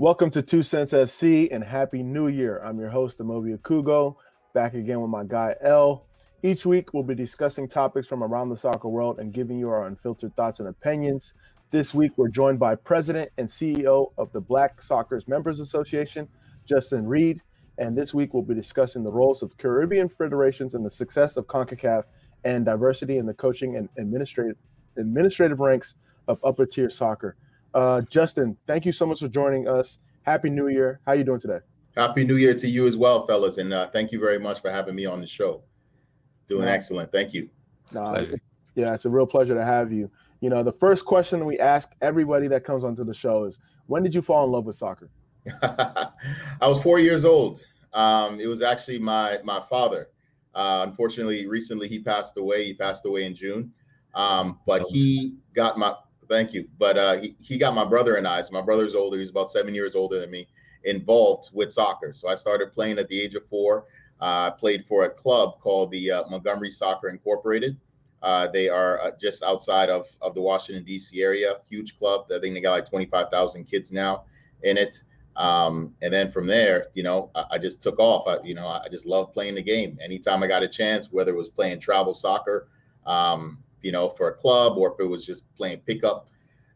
Welcome to Two Cents FC and Happy New Year. I'm your host, Amobi Kugo, back again with my guy L. Each week, we'll be discussing topics from around the soccer world and giving you our unfiltered thoughts and opinions. This week, we're joined by President and CEO of the Black Soccer's Members Association, Justin Reed. And this week, we'll be discussing the roles of Caribbean federations and the success of CONCACAF and diversity in the coaching and administrative administrative ranks of upper tier soccer. Uh, Justin, thank you so much for joining us. Happy New Year. How you doing today? Happy New Year to you as well, fellas, and uh, thank you very much for having me on the show. Doing yeah. excellent. Thank you. Uh, yeah, it's a real pleasure to have you. You know, the first question we ask everybody that comes onto the show is, when did you fall in love with soccer? I was four years old. Um, it was actually my my father. Uh, unfortunately, recently he passed away. He passed away in June. Um, but he got my Thank you. But uh, he, he got my brother and I, so my brother's older, he's about seven years older than me, involved with soccer. So I started playing at the age of four. Uh, I played for a club called the uh, Montgomery Soccer Incorporated. Uh, they are uh, just outside of, of the Washington, D.C. area, huge club. I think they got like 25,000 kids now in it. Um, and then from there, you know, I, I just took off. I, you know, I just love playing the game. Anytime I got a chance, whether it was playing travel soccer, um, you know, for a club or if it was just playing pickup.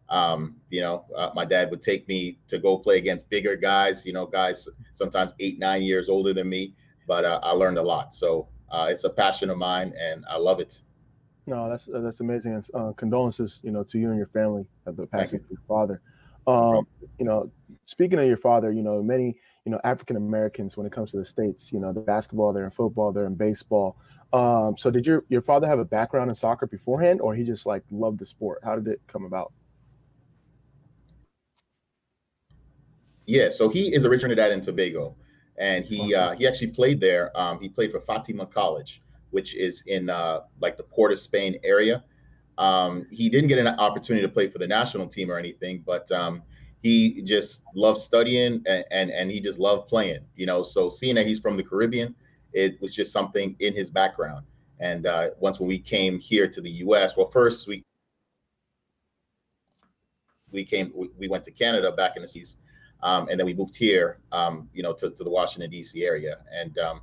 Um, you know, uh, my dad would take me to go play against bigger guys, you know, guys sometimes eight, nine years older than me, but uh, I learned a lot. So uh, it's a passion of mine and I love it. No, that's that's amazing. And uh, condolences, you know, to you and your family of the passing of your father. Um, you know, speaking of your father, you know, many, you know, African Americans when it comes to the states, you know, the basketball, they're in football, they're in baseball. Um, so did your your father have a background in soccer beforehand, or he just like loved the sport? How did it come about? Yeah, so he is originally Trinidad and Tobago, and he uh, he actually played there. Um, he played for Fatima College, which is in uh, like the Port of Spain area. Um, he didn't get an opportunity to play for the national team or anything, but um, he just loved studying and, and and he just loved playing. You know, so seeing that he's from the Caribbean, it was just something in his background. And uh, once when we came here to the U.S., well, first we we came we, we went to Canada back in the 60s, um, and then we moved here, um, you know, to, to the Washington D.C. area, and um,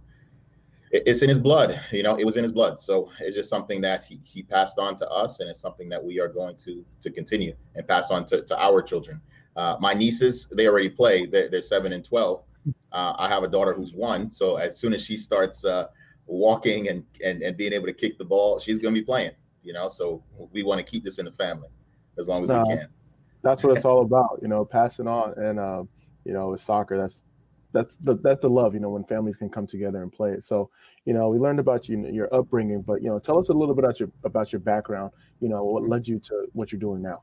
it, it's in his blood. You know, it was in his blood. So it's just something that he, he passed on to us, and it's something that we are going to to continue and pass on to, to our children. Uh, my nieces, they already play. They're, they're seven and twelve, uh, I have a daughter who's one, so as soon as she starts uh, walking and, and and being able to kick the ball, she's going to be playing. You know, so we want to keep this in the family as long as we can. That's what it's all about, you know, passing on. And uh, you know, with soccer, that's that's the that's the love, you know, when families can come together and play it. So, you know, we learned about you, your upbringing, but you know, tell us a little bit about your about your background. You know, what led you to what you're doing now.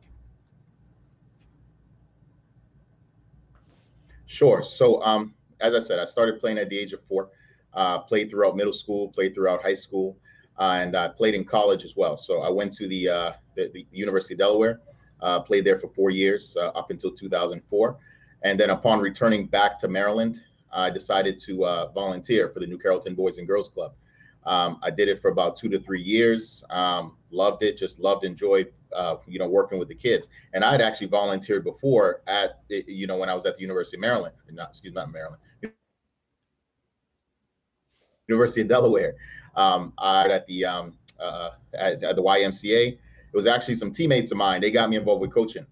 Sure. So, um, as I said, I started playing at the age of four. Uh, played throughout middle school, played throughout high school, uh, and I played in college as well. So I went to the uh, the, the, University of Delaware, uh, played there for four years uh, up until 2004, and then upon returning back to Maryland, I decided to uh, volunteer for the New Carrollton Boys and Girls Club. Um, I did it for about two to three years. Um, loved it, just loved, enjoyed, uh, you know, working with the kids. And I had actually volunteered before at, you know, when I was at the University of Maryland, not excuse me, not Maryland, University of Delaware. Um, I at the um, uh, at, at the YMCA. It was actually some teammates of mine. They got me involved with coaching.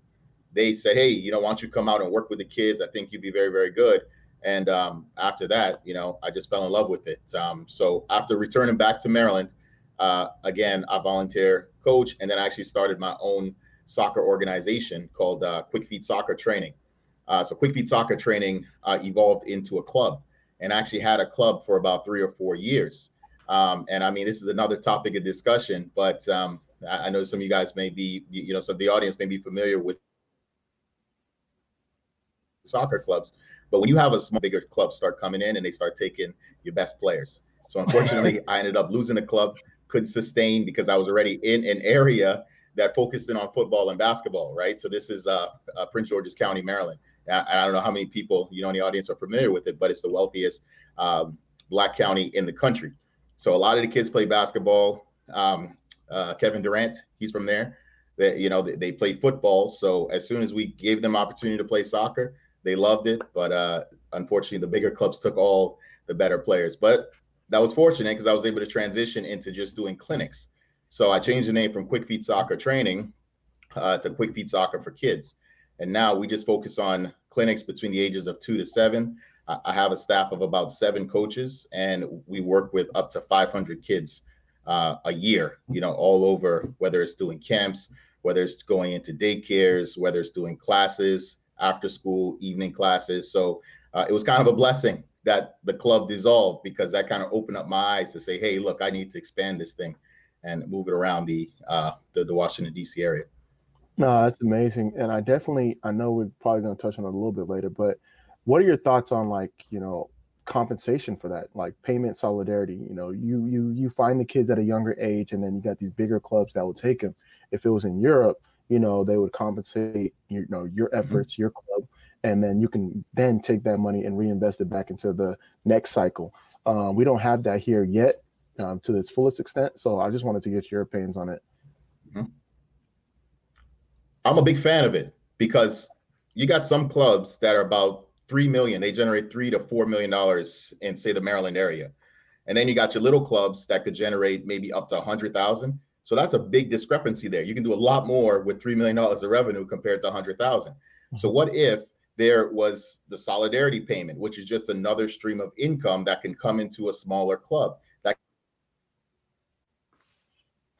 They said, "Hey, you know, why don't you come out and work with the kids? I think you'd be very, very good." And um, after that, you know, I just fell in love with it. Um, so after returning back to Maryland, uh, again, I volunteer coach, and then I actually started my own soccer organization called uh, Quick Feet Soccer Training. Uh, so Quick Feet Soccer Training uh, evolved into a club, and I actually had a club for about three or four years. Um, and I mean, this is another topic of discussion, but um, I, I know some of you guys may be, you know, some of the audience may be familiar with soccer clubs. But when you have a small, bigger club start coming in and they start taking your best players. So unfortunately, I ended up losing the club, couldn't sustain because I was already in an area that focused in on football and basketball, right? So this is uh, uh, Prince George's County, Maryland. I, I, don't know how many people you know in the audience are familiar with it, but it's the wealthiest um, black county in the country. So a lot of the kids play basketball. Um, uh, Kevin Durant, he's from there. That you know they, they play football. So as soon as we gave them opportunity to play soccer, They loved it, but uh, unfortunately, the bigger clubs took all the better players. But that was fortunate because I was able to transition into just doing clinics. So I changed the name from Quick Feet Soccer Training uh, to Quick Feet Soccer for Kids. And now we just focus on clinics between the ages of two to seven. I have a staff of about seven coaches, and we work with up to 500 kids uh, a year, you know, all over, whether it's doing camps, whether it's going into daycares, whether it's doing classes, after school, evening classes. So uh, it was kind of a blessing that the club dissolved because that kind of opened up my eyes to say, hey, look, I need to expand this thing and move it around the uh, the, the Washington D.C. area. No, that's amazing, and I definitely I know we're probably going to touch on it a little bit later, but what are your thoughts on like you know compensation for that, like payment solidarity? You know, you you you find the kids at a younger age, and then you got these bigger clubs that will take them. If it was in Europe, you know, they would compensate you know your mm-hmm. efforts, mm-hmm. your club, and then you can then take that money and reinvest it back into the next cycle. Uh, we don't have that here yet um, to its fullest extent. So I just wanted to get your opinions on it. Mm-hmm. I'm a big fan of it because you got some clubs that are about three million. They generate three to four million dollars in say the Maryland area, and then you got your little clubs that could generate maybe up to a hundred thousand. So that's a big discrepancy there. You can do a lot more with three million dollars of revenue compared to a hundred thousand. Mm-hmm. So what if there was the solidarity payment, which is just another stream of income that can come into a smaller club that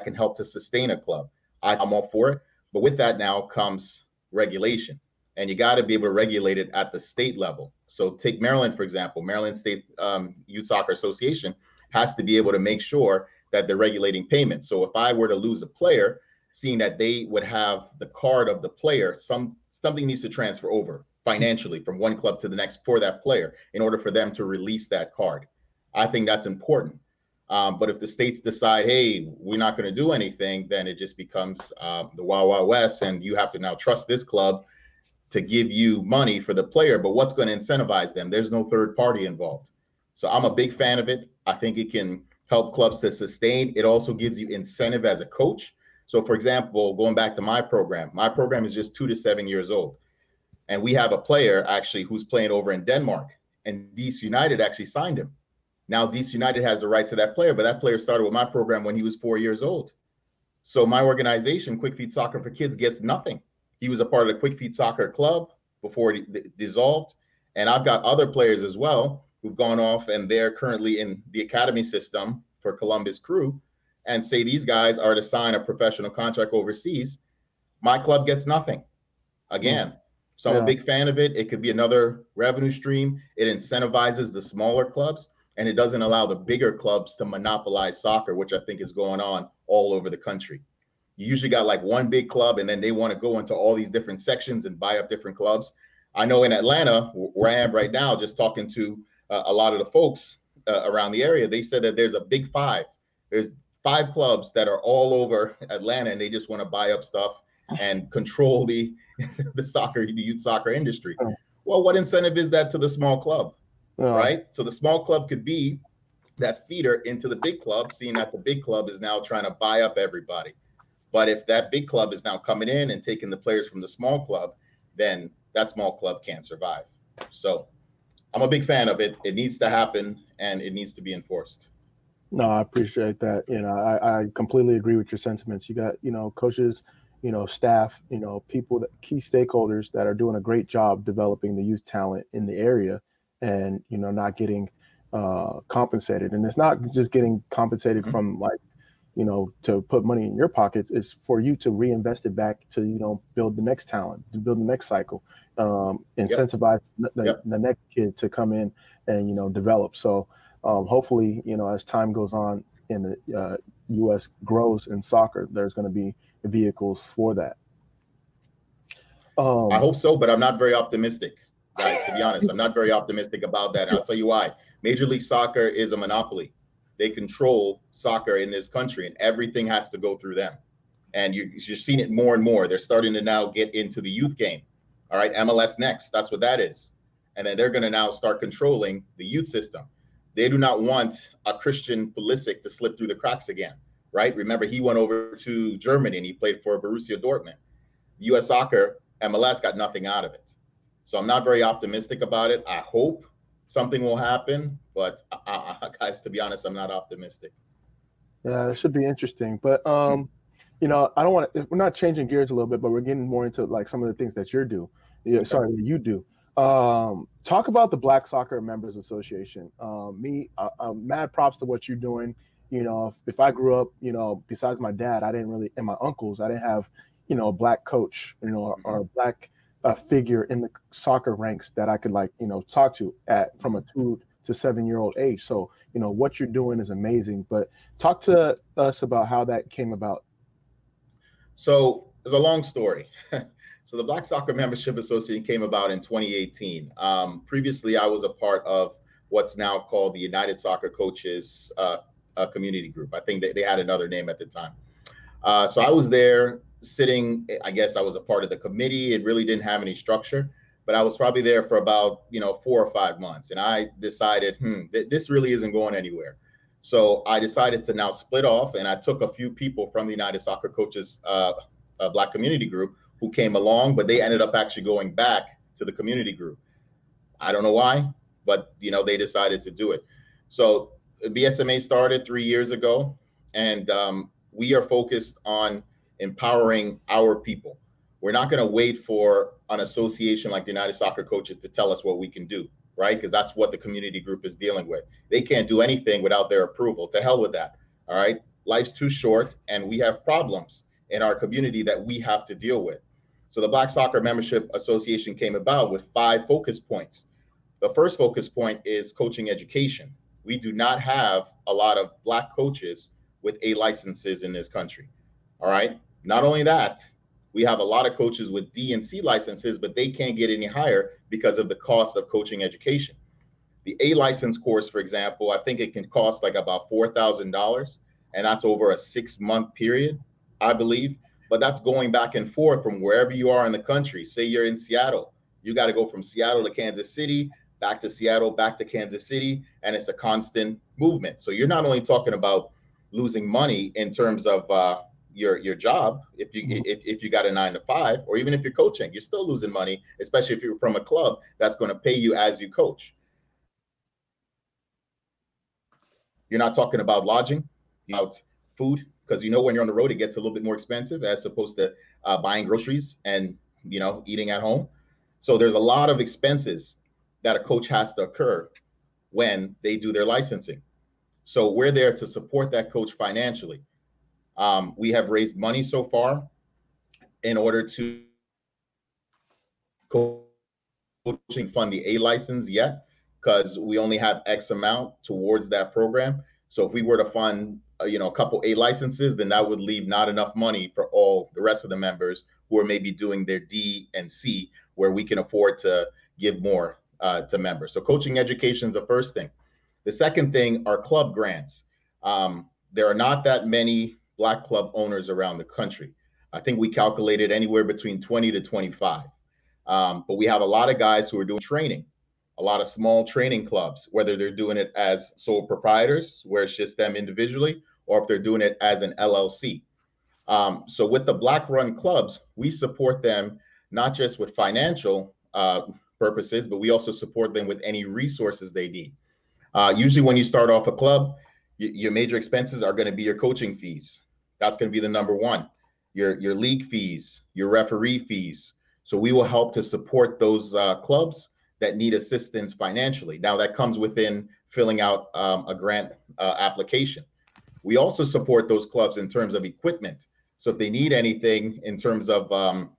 can help to sustain a club. I'm all for it. But with that now comes regulation. And you got to be able to regulate it at the state level. So take Maryland, for example, Maryland State um, Youth Soccer Association has to be able to make sure that they're regulating payments. So if I were to lose a player, seeing that they would have the card of the player, some something needs to transfer over financially from one club to the next for that player in order for them to release that card. I think that's important. Um, but if the states decide, hey, we're not going to do anything, then it just becomes uh, the Wild Wild West, and you have to now trust this club to give you money for the player. But what's going to incentivize them? There's no third party involved. So I'm a big fan of it. I think it can help clubs to sustain. It also gives you incentive as a coach. So, for example, going back to my program, my program is just two to seven years old. And we have a player actually who's playing over in Denmark, and DC United actually signed him. Now DC United has the rights to that player, but that player started with my program when he was four years old. So my organization, Quick Feet Soccer for Kids, gets nothing. He was a part of the Quick Feet Soccer Club before it dissolved, and I've got other players as well who've gone off and they're currently in the academy system for Columbus Crew, and say these guys are to sign a professional contract overseas. My club gets nothing. Again, so I'm yeah. a big fan of it. It could be another revenue stream. It incentivizes the smaller clubs and it doesn't allow the bigger clubs to monopolize soccer, which I think is going on all over the country. You usually got like one big club and then they want to go into all these different sections and buy up different clubs. I know in Atlanta, where I am right now, just talking to uh, a lot of the folks uh, around the area, they said that there's a big five. There's five clubs that are all over Atlanta and they just want to buy up stuff and control the the soccer, the youth soccer industry. Well, what incentive is that to the small club? Right. So the small club could be that feeder into the big club, seeing that the big club is now trying to buy up everybody. But if that big club is now coming in and taking the players from the small club, then that small club can't survive. So I'm a big fan of it. It needs to happen and it needs to be enforced. No, I appreciate that. You know, I, I completely agree with your sentiments. You got, you know, coaches you know, staff, you know, people that key stakeholders that are doing a great job developing the youth talent in the area and, you know, not getting uh, compensated. And it's not just getting compensated mm-hmm. from like, you know, to put money in your pockets. It's for you to reinvest it back to, you know, build the next talent, to build the next cycle, um, incentivize yep. The, yep. the next kid to come in and, you know, develop. So um, hopefully, you know, as time goes on and the uh, U.S. grows in soccer, there's going to be vehicles for that. Um, I hope so, but I'm not very optimistic. Guys, to be honest, I'm not very optimistic about that. I'll tell you why. Major League Soccer is a monopoly. They control soccer in this country, and everything has to go through them. And you, you're seeing it more and more. They're starting to now get into the youth game. All right, MLS next. That's what that is. And then they're going to now start controlling the youth system. They do not want a Christian Pulisic to slip through the cracks again right? Remember, he went over to Germany and he played for Borussia Dortmund. U.S. Soccer, MLS got nothing out of it. So I'm not very optimistic about it. I hope something will happen, but I, I, guys, to be honest, I'm not optimistic. Yeah, it should be interesting. But um, you know, I don't want to. We're not changing gears a little bit, but we're getting more into like some of the things that you do. Yeah, sorry, you do. Um, talk about the Black Soccer Members Association. Um, me, uh, uh, mad props to what you're doing. You know, if, if I grew up, you know, besides my dad, I didn't really, and my uncles, I didn't have, you know, a black coach, you know, or, or a black uh, figure in the soccer ranks that I could like, you know, talk to at from a two to seven year old age. So, you know, what you're doing is amazing. But talk to us about how that came about. So it's a long story. so the Black Soccer Membership Association came about in 2018. Um, previously, I was a part of what's now called the United Soccer Coaches uh, uh, Community Group. I think they, they had another name at the time. Uh, so I was there sitting, I guess I was a part of the committee. It really didn't have any structure, but I was probably there for about, you know, four or five months. And I decided, hmm, th- this really isn't going anywhere. So I decided to now split off and I took a few people from the United Soccer Coaches uh, uh, Black Community Group who came along, but they ended up actually going back to the community group. I don't know why, but you know, they decided to do it. So BSMA started three years ago, and um, we are focused on empowering our people. We're not going to wait for an association like the United Soccer Coaches to tell us what we can do, right? Because that's what the community group is dealing with. They can't do anything without their approval. To hell with that. All right. Life's too short, and we have problems in our community that we have to deal with. So the Black Soccer Membership Association came about with five focus points. The first focus point is coaching education. We do not have a lot of Black coaches with A licenses in this country. All right. Not only that, we have a lot of coaches with D and C licenses, but they can't get any higher because of the cost of coaching education. The A license course, for example, I think it can cost like about $4,000, and that's over a six month period, I believe. But that's going back and forth from wherever you are in the country. Say you're in Seattle, you got to go from Seattle to Kansas City, back to Seattle, back to Kansas City, and it's a constant movement. So you're not only talking about losing money in terms of uh, your your job if you mm-hmm. if, if you got a nine to five or even if you're coaching you're still losing money especially if you're from a club that's going to pay you as you coach you're not talking about lodging about food because you know when you're on the road it gets a little bit more expensive as opposed to uh, buying groceries and you know eating at home so there's a lot of expenses that a coach has to occur when they do their licensing. So we're there to support that coach financially. Um, we have raised money so far in order to coaching fund the A license yet because we only have X amount towards that program. So if we were to fund, uh, you know, a couple A licenses, then that would leave not enough money for all the rest of the members who are maybe doing their D and C, where we can afford to give more uh, to members. So coaching education is the first thing. The second thing are club grants. Um, there are not that many black club owners around the country. I think we calculated anywhere between 20 to 25. Um, but we have a lot of guys who are doing training, a lot of small training clubs, whether they're doing it as sole proprietors, where it's just them individually, or if they're doing it as an LLC. Um, so with the black run clubs, we support them not just with financial uh, purposes, but we also support them with any resources they need. Uh, usually, when you start off a club, your major expenses are going to be your coaching fees. That's going to be the number one. Your your league fees, your referee fees. So we will help to support those uh, clubs that need assistance financially. Now that comes within filling out um, a grant uh, application. We also support those clubs in terms of equipment. So if they need anything in terms of um,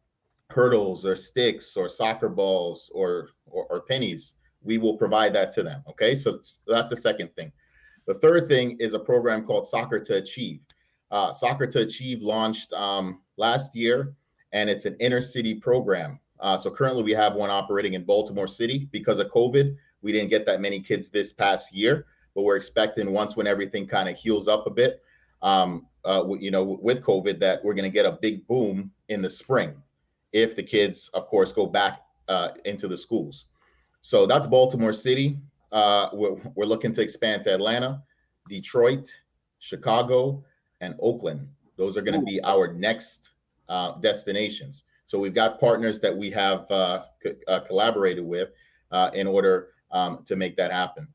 hurdles or sticks or soccer balls or, or, or pennies, we will provide that to them. Okay, so that's the second thing. The third thing is a program called Soccer to Achieve. Uh, Soccer to Achieve launched um, last year, and it's an inner city program. Uh, so currently, we have one operating in Baltimore City because of COVID. We didn't get that many kids this past year, but we're expecting once when everything kind of heals up a bit, um, uh, you know, with COVID, that we're going to get a big boom in the spring if the kids, of course, go back uh, into the schools. So that's Baltimore City. Uh, we're, we're looking to expand to Atlanta, Detroit, Chicago, and Oakland. Those are going to be our next uh, destinations. So we've got partners that we have uh, uh, collaborated with uh, in order um, to make that happen.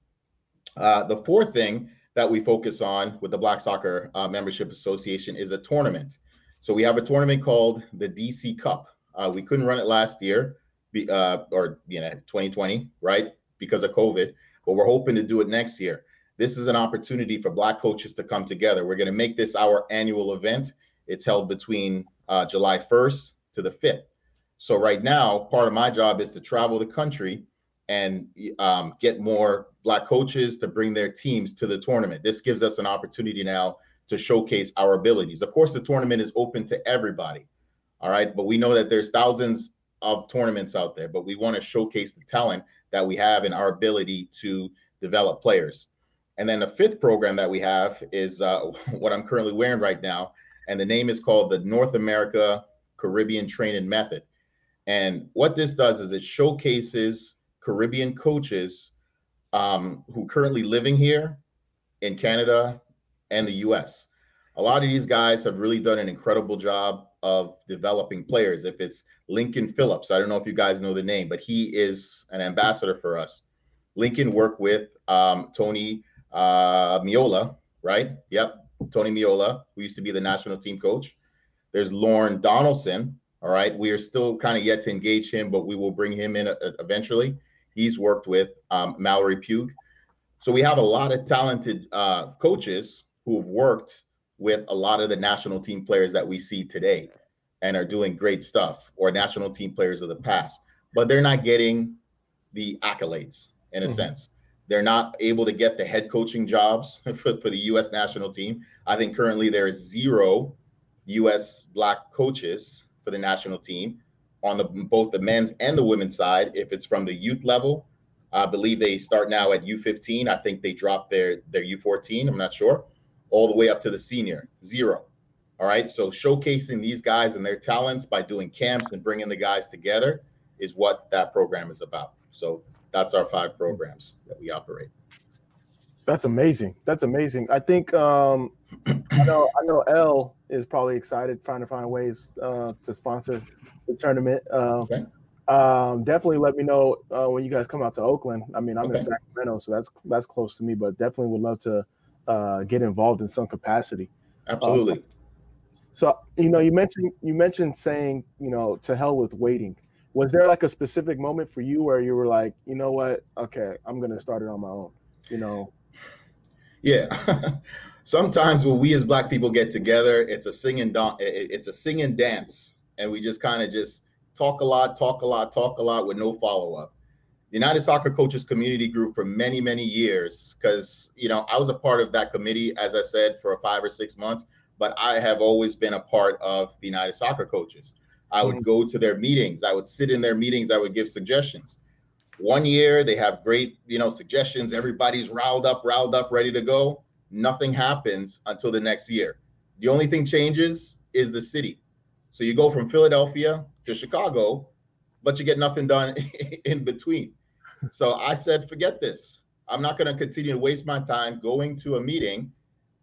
Uh, the fourth thing that we focus on with the Black Soccer uh, Membership Association is a tournament. So we have a tournament called the DC Cup. Uh, we couldn't run it last year, be, or you know 2020, right, because of COVID. But we're hoping to do it next year. This is an opportunity for Black coaches to come together. We're going to make this our annual event. It's held between July 1st to the 5th. So right now, part of my job is to travel the country and um, get more black coaches to bring their teams to the tournament. This gives us an opportunity now to showcase our abilities. Of course, the tournament is open to everybody. All right, but we know that there's thousands of tournaments out there, but we want to showcase the talent that we have and our ability to develop players. And then the fifth program that we have is uh, what I'm currently wearing right now, and the name is called the North America Caribbean Training Method. And what this does is it showcases Caribbean coaches um, who currently living here in Canada and the US. A lot of these guys have really done an incredible job of developing players. If it's Lincoln Phillips, I don't know if you guys know the name, but he is an ambassador for us. Lincoln worked with um, Tony uh, Meola, right? Yep, Tony Meola, who used to be the national team coach. There's Lorne Donaldson. All right. We are still kind of yet to engage him, but we will bring him in uh, eventually. He's worked with um, Mallory Pugh. So we have a lot of talented uh, coaches who have worked with a lot of the national team players that we see today and are doing great stuff or national team players of the past, but they're not getting the accolades in a mm-hmm. sense. They're not able to get the head coaching jobs for, for the U.S. national team. I think currently there is zero U.S. black coaches for the national team on the both the men's and the women's side. If it's from the youth level, I believe they start now at U15. I think they drop their their U14. I'm not sure, all the way up to the senior zero. All right. So showcasing these guys and their talents by doing camps and bringing the guys together is what that program is about. So that's our five programs that we operate. That's amazing. That's amazing. I think um, I know I know L is probably excited trying to find ways uh, to sponsor the tournament. Uh, okay. Um, definitely let me know uh, when you guys come out to Oakland. I mean, I'm okay. in Sacramento, so that's that's close to me, but definitely would love to uh, get involved in some capacity. Absolutely. Um, so you know, you mentioned you mentioned saying you know to hell with waiting. Was there like a specific moment for you where you were like, you know what, okay, I'm gonna start it on my own. You know. Yeah. sometimes when we as black people get together, it's a sing and dan- it's a sing and dance, and we just kind of just talk a lot, talk a lot, talk a lot with no follow up. The United Soccer Coaches Community Group for many, many years, because you know I was a part of that committee, as I said, for five or six months. But I have always been a part of the United Soccer Coaches. I would mm-hmm. go to their meetings. I would sit in their meetings. I would give suggestions. One year they have great, you know, suggestions. Everybody's riled up, riled up, ready to go nothing happens until the next year. The only thing changes is the city. So you go from Philadelphia to Chicago, but you get nothing done in between. So I said, forget this. I'm not going to continue to waste my time going to a meeting,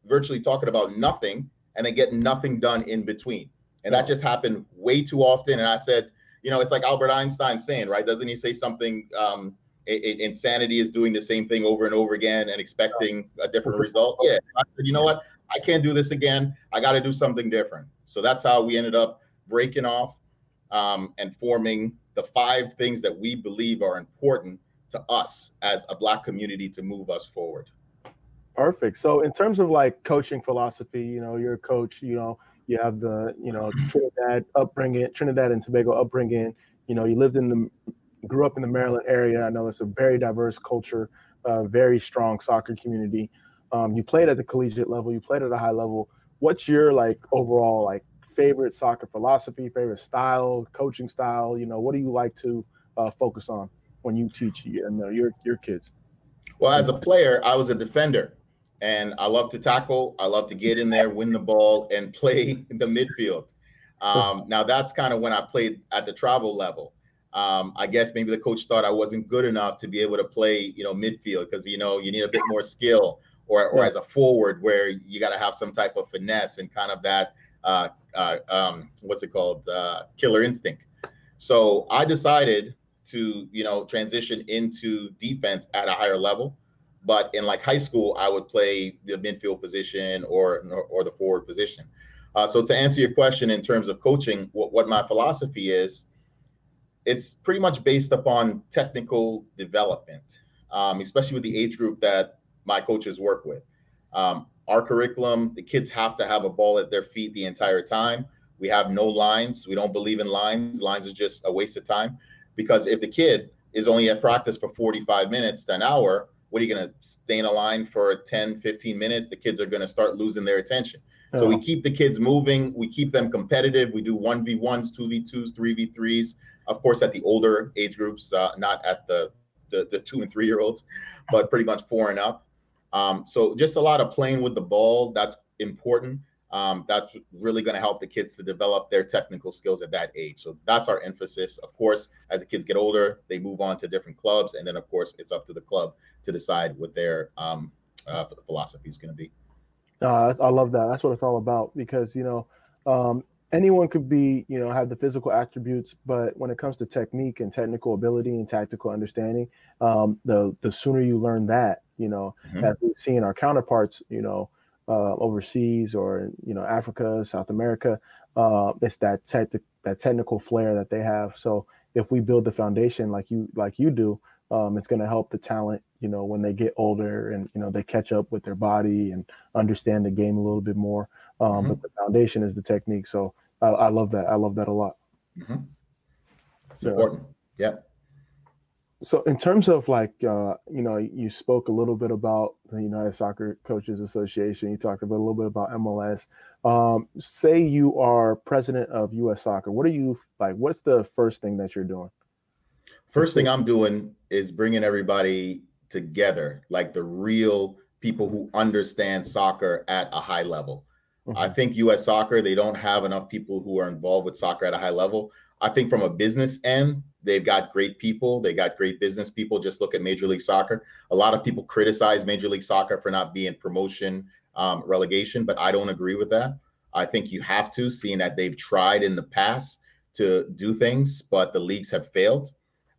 virtually talking about nothing, and then get nothing done in between. And that just happened way too often. And I said, you know, it's like Albert Einstein saying, right? Doesn't he say something? Um, insanity is doing the same thing over and over again and expecting a different result. Yeah, I said, you know what? I can't do this again. I got to do something different. So that's how we ended up breaking off um, and forming the five things that we believe are important to us as a Black community to move us forward. Perfect. So, in terms of like coaching philosophy, you know, you're a coach, you know, you have the, you know, Trinidad upbringing, Trinidad and Tobago upbringing. You know, you lived in the grew up in the Maryland area. I know it's a very diverse culture, uh, very strong soccer community. Um, you played at the collegiate level, you played at a high level. What's your like overall like favorite soccer philosophy, favorite style, coaching style? You know, what do you like to uh, focus on when you teach you know, your your kids? Well, as a player, I was a defender, and I love to tackle. I love to get in there, win the ball, and play the midfield. Um, now that's kind of when I played at the travel level. Um, I guess maybe the coach thought I wasn't good enough to be able to play, you know, midfield because you know you need a bit more skill, or or as a forward where you got to have some type of finesse and kind of that uh, uh, um, what's it called, uh, killer instinct. So I decided to, you know, transition into defense at a higher level. But in like high school, I would play the midfield position or or the forward position. Uh, so to answer your question in terms of coaching, what, what my philosophy is, it's pretty much based upon technical development, um, especially with the age group that my coaches work with. Um, our curriculum, the kids have to have a ball at their feet the entire time. We have no lines. We don't believe in lines. Lines is just a waste of time because if the kid is only at practice for 45 minutes to an hour, what are you going to stay in a line for 10, 15 minutes? The kids are going to start losing their attention. So we keep the kids moving. We keep them competitive. We do 1v1s, 2v2s, 3v3s. Of course, at the older age groups, uh, not at the, the, the two and three year olds, but pretty much four and up. Um, so just a lot of playing with the ball. That's important. Um, that's really going to help the kids to develop their technical skills at that age. So that's our emphasis. Of course, as the kids get older, they move on to different clubs, and then of course it's up to the club to decide what their um, uh, philosophy is going to be. Uh, I love that. That's what it's all about because you know um, anyone could be you know have the physical attributes, but when it comes to technique and technical ability and tactical understanding, um, the the sooner you learn that, you know, mm-hmm. as we've seen our counterparts, you know, uh, overseas or you know Africa, South America, uh, it's that tech that technical flair that they have. So if we build the foundation like you like you do, um, it's going to help the talent you know when they get older and you know they catch up with their body and understand the game a little bit more um, mm-hmm. but the foundation is the technique so I, I, love that i love that a lot mm-hmm. so, important yeah so in terms of like uh, you know you spoke a little bit about the united soccer coaches association you talked about a little bit about mls um, say you are president of us soccer what are you like what's the first thing that you're doing first thing i'm doing is bringing everybody together, like the real people who understand soccer at a high level. Mm-hmm. I think US soccer, they don't have enough people who are involved with soccer at a high level. I think from a business end, they've got great people. They got great business people. Just look at Major League Soccer. A lot of people criticize Major League Soccer for not being promotion, um, relegation, but I don't agree with that. I think you have to, seeing that they've tried in the past to do things, but the leagues have failed.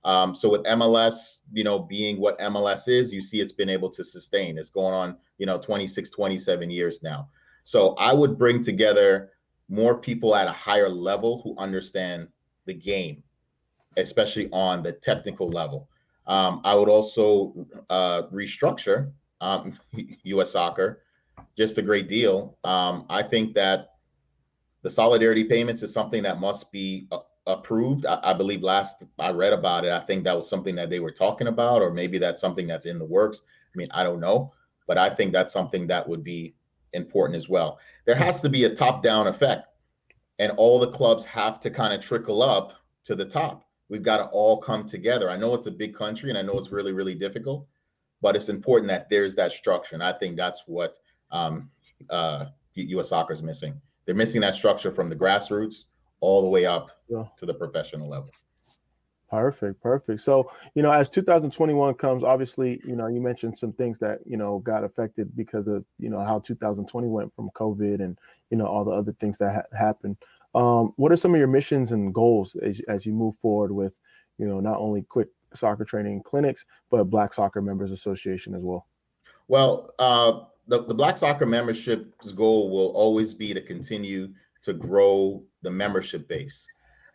Um, so with MLS, you know, being what MLS is, you see it's been able to sustain. It's going on, you know, 26, 27 years now. So I would bring together more people at a higher level who understand the game, especially on the technical level. Um, I would also uh, restructure um, U.S. soccer just a great deal. Um, I think that the solidarity payments is something that must be uh, approved. I, I, believe last I read about it, I think that was something that they were talking about, or maybe that's something that's in the works. I mean, I don't know, but I think that's something that would be important as well. There has to be a top down effect, and all the clubs have to kind of trickle up to the top. We've got to all come together. I know it's a big country, and I know it's really, really difficult, but it's important that there's that structure. And I think that's what um, uh, U.S. soccer is missing. They're missing that structure from the grassroots all the way up yeah. to the professional level. Perfect, perfect. So, you know, as 2021 comes, obviously, you know, you mentioned some things that, you know, got affected because of, you know, how 2020 went from COVID and, you know, all the other things that ha- happened. Um, what are some of your missions and goals as, as you move forward with, you know, not only quick soccer training clinics, but Black Soccer Members Association as well? Well, uh, the, the Black Soccer membership's goal will always be to continue to grow the membership base.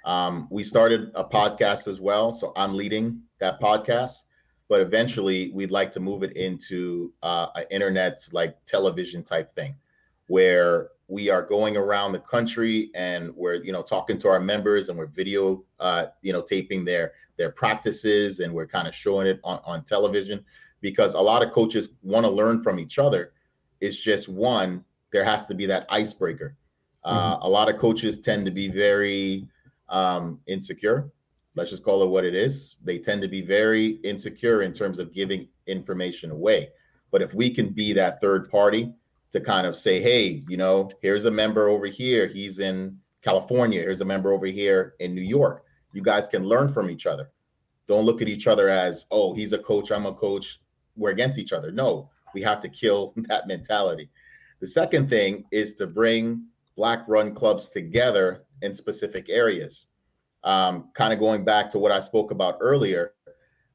Um, we started a podcast as well, so I'm leading that podcast. But eventually, we'd like to move it into uh, an internet like television type thing, where we are going around the country and we're you know talking to our members and we're video uh, you know taping their their practices and we're kind of showing it on, on television because a lot of coaches want to learn from each other. It's just one, there has to be that icebreaker uh, mm-hmm. A lot of coaches tend to be very um, insecure. Let's just call it what it is. They tend to be very insecure in terms of giving information away. But if we can be that third party to kind of say, hey, you know, here's a member over here. He's in California. Here's a member over here in New York. You guys can learn from each other. Don't look at each other as, oh, he's a coach, I'm a coach. We're against each other. No, we have to kill that mentality. The second thing is to bring black run clubs together in specific areas. Um, kind of going back to what I spoke about earlier,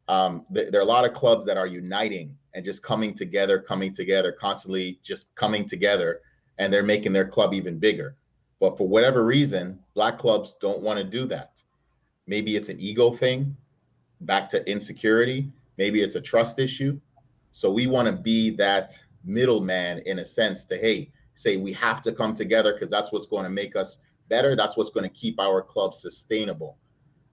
um, th- there are a lot of clubs that are uniting and just coming together, coming together, constantly just coming together, and they're making their club even bigger. But for whatever reason, black clubs don't want to do that. Maybe it's an ego thing, back to insecurity. Maybe it's a trust issue. So we want to be that middleman in a sense to, hey, say we have to come together because that's what's going to make us better. That's what's going to keep our club sustainable.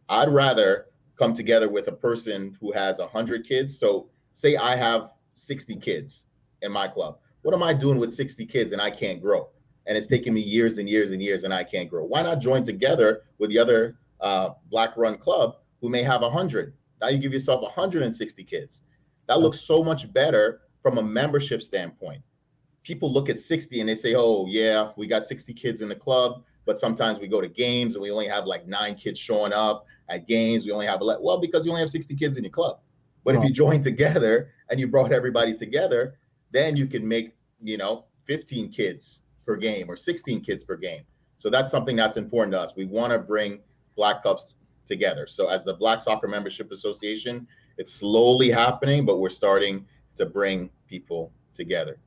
I'd rather come together with a person who has 100 kids. So, say I have 60 kids in my club. What am I doing with 60 kids and I can't grow? And it's taking me years and years and years and I can't grow. Why not join together with the other uh, black run club who may have 100? Now you give yourself 160 kids. That looks so much better from a membership standpoint. People look at 60 and they say, oh, yeah, we got 60 kids in the club but sometimes we go to games and we only have like nine kids showing up at games. We only have a well because you only have 60 kids in your club. But if you join together and you brought everybody together, then you can make, you know, 15 kids per game or 16 kids per game. So that's something that's important to us. We want to bring Black Cups together. So as the Black Soccer Membership Association, it's slowly happening, but we're starting to bring people together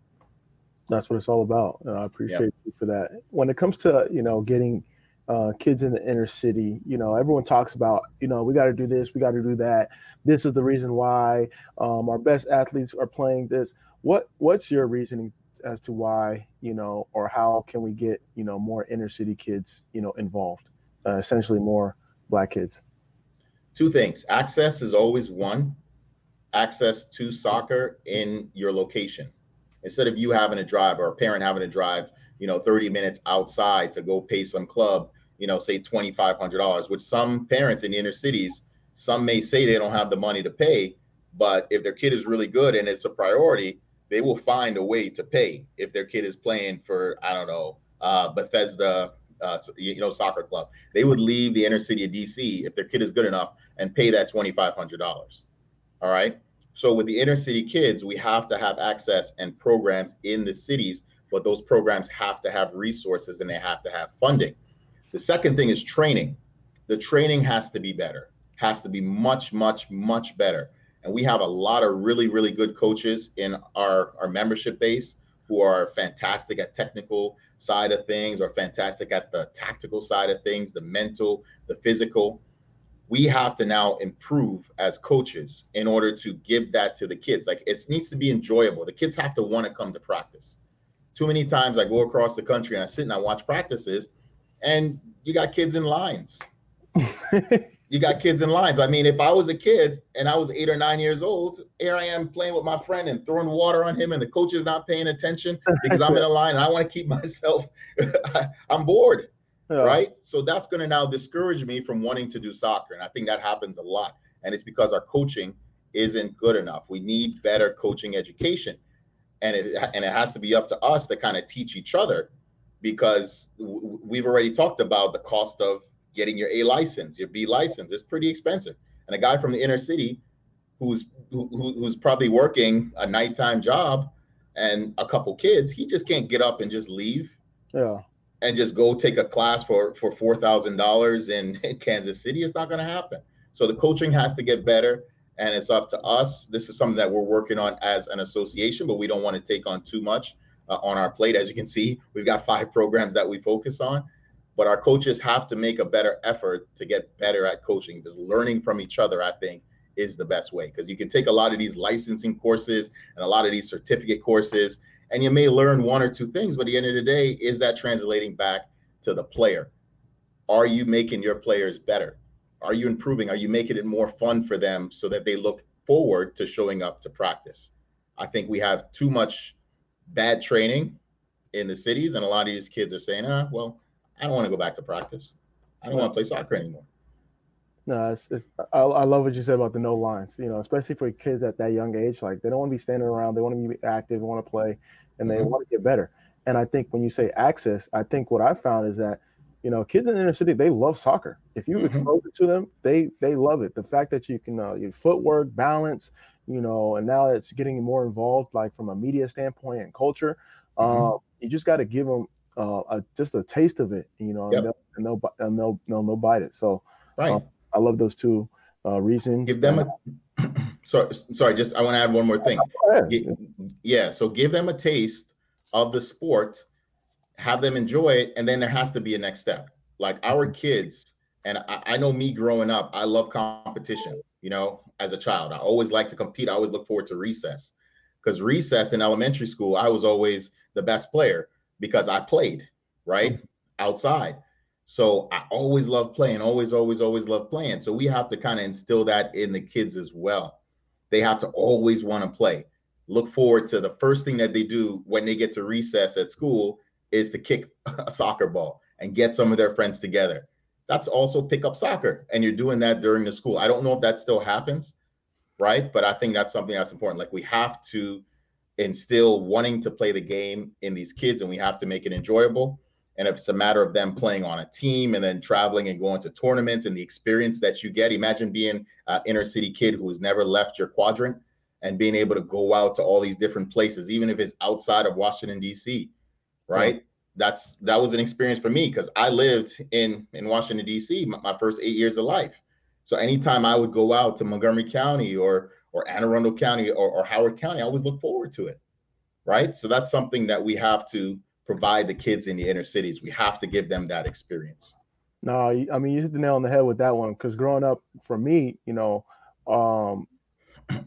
that's what it's all about. I appreciate yep. you for that. When it comes to you know getting uh, kids in the inner city, you know everyone talks about you know we got to do this, we got to do that. This is the reason why um, our best athletes are playing this. What what's your reasoning as to why you know or how can we get you know more inner city kids you know involved, uh, essentially more black kids? Two things. Access is always one. Access to soccer in your location instead of you having to drive or a parent having to drive, you know, 30 minutes outside to go pay some club, you know, say $2,500, which some parents in the inner cities, some may say they don't have the money to pay, but if their kid is really good and it's a priority, they will find a way to pay if their kid is playing for, I don't know, uh, Bethesda, uh, you know, soccer club. They would leave the inner city of DC if their kid is good enough and pay that $2,500. All right. So with the inner city kids, we have to have access and programs in the cities, but those programs have to have resources and they have to have funding. The second thing is training. The training has to be better, has to be much, much, much better. And we have a lot of really, really good coaches in our, our membership base who are fantastic at technical side of things or fantastic at the tactical side of things, the mental, the physical we have to now improve as coaches in order to give that to the kids. Like it needs to be enjoyable. The kids have to want to come to practice. Too many times I go across the country and I sit and I watch practices, and you got kids in lines. you got kids in lines. I mean, if I was a kid and I was eight or nine years old, here I am playing with my friend and throwing water on him, and the coach is not paying attention because I'm in a line and I want to keep myself. I'm bored yeah. right? So that's going to now discourage me from wanting to do soccer. And I think that happens a lot. And it's because our coaching isn't good enough. We need better coaching education. And it, and it has to be up to us to kind of teach each other because w- we've already talked about the cost of getting your A license, your B license. It's pretty expensive. And a guy from the inner city who's who, who's probably working a nighttime job and a couple kids, he just can't get up and just leave. Yeah and just go take a class for for four thousand dollars in Kansas City. It's not going to happen. So the coaching has to get better, and it's up to us. This is something that we're working on as an association, but we don't want to take on too much uh, on our plate. As you can see, we've got five programs that we focus on, but our coaches have to make a better effort to get better at coaching. Because learning from each other, I think, is the best way. Because you can take a lot of these licensing courses and a lot of these certificate courses and you may learn one or two things, but at the end of the day, is that translating back to the player? Are you making your players better? Are you improving? Are you making it more fun for them so that they look forward to showing up to practice? I think we have too much bad training in the cities, and a lot of these kids are saying, ah, well, I don't want to go back to practice. I don't want to play soccer anymore. No, it's, it's I, I, love what you said about the no lines. You know, especially for kids at that young age, like they don't want to be standing around. They want to be active, they want to play, and they mm-hmm. want to get better. And I think when you say access, I think what I found is that you know kids in the inner city they love soccer. If you mm-hmm. expose it to them, they they love it. The fact that you can uh, your footwork, balance, you know, and now it's getting more involved, like from a media standpoint and culture. Mm-hmm. Uh, you just got to give them uh, a, just a taste of it, you know, yep. and, they'll, and they'll and they'll, they'll, they'll bite it. So Right. Uh, I love those two uh, reasons. Give them a. sorry, sorry. Just I want to add one more thing. Yeah. So give them a taste of the sport, have them enjoy it, and then there has to be a next step. Like our kids, and I, I know me growing up, I love competition. You know, as a child, I always like to compete. I always look forward to recess because recess in elementary school, I was always the best player because I played right outside. So I always love playing, always, always, always love playing. So we have to kind of instill that in the kids as well. They have to always want to play. Look forward to the first thing that they do when they get to recess at school is to kick a soccer ball and get some of their friends together. That's also pick up soccer. And you're doing that during the school. I don't know if that still happens, right? But I think that's something that's important. Like we have to instill wanting to play the game in these kids and we have to make it enjoyable and if it's a matter of them playing on a team and then traveling and going to tournaments and the experience that you get, imagine being an inner city kid who has never left your quadrant and being able to go out to all these different places, even if it's outside of Washington, D.C. Right. Yeah. That's that was an experience for me because I lived in in Washington D.C. My, my, first eight years of life. So anytime I would go out to Montgomery County or or Anne Arundel County or, or Howard County, I always look forward to it. Right. So that's something that we have to provide the kids in the inner cities. We have to give them that experience. No, I mean you hit the nail on the head with that one because growing up for me, you know, um,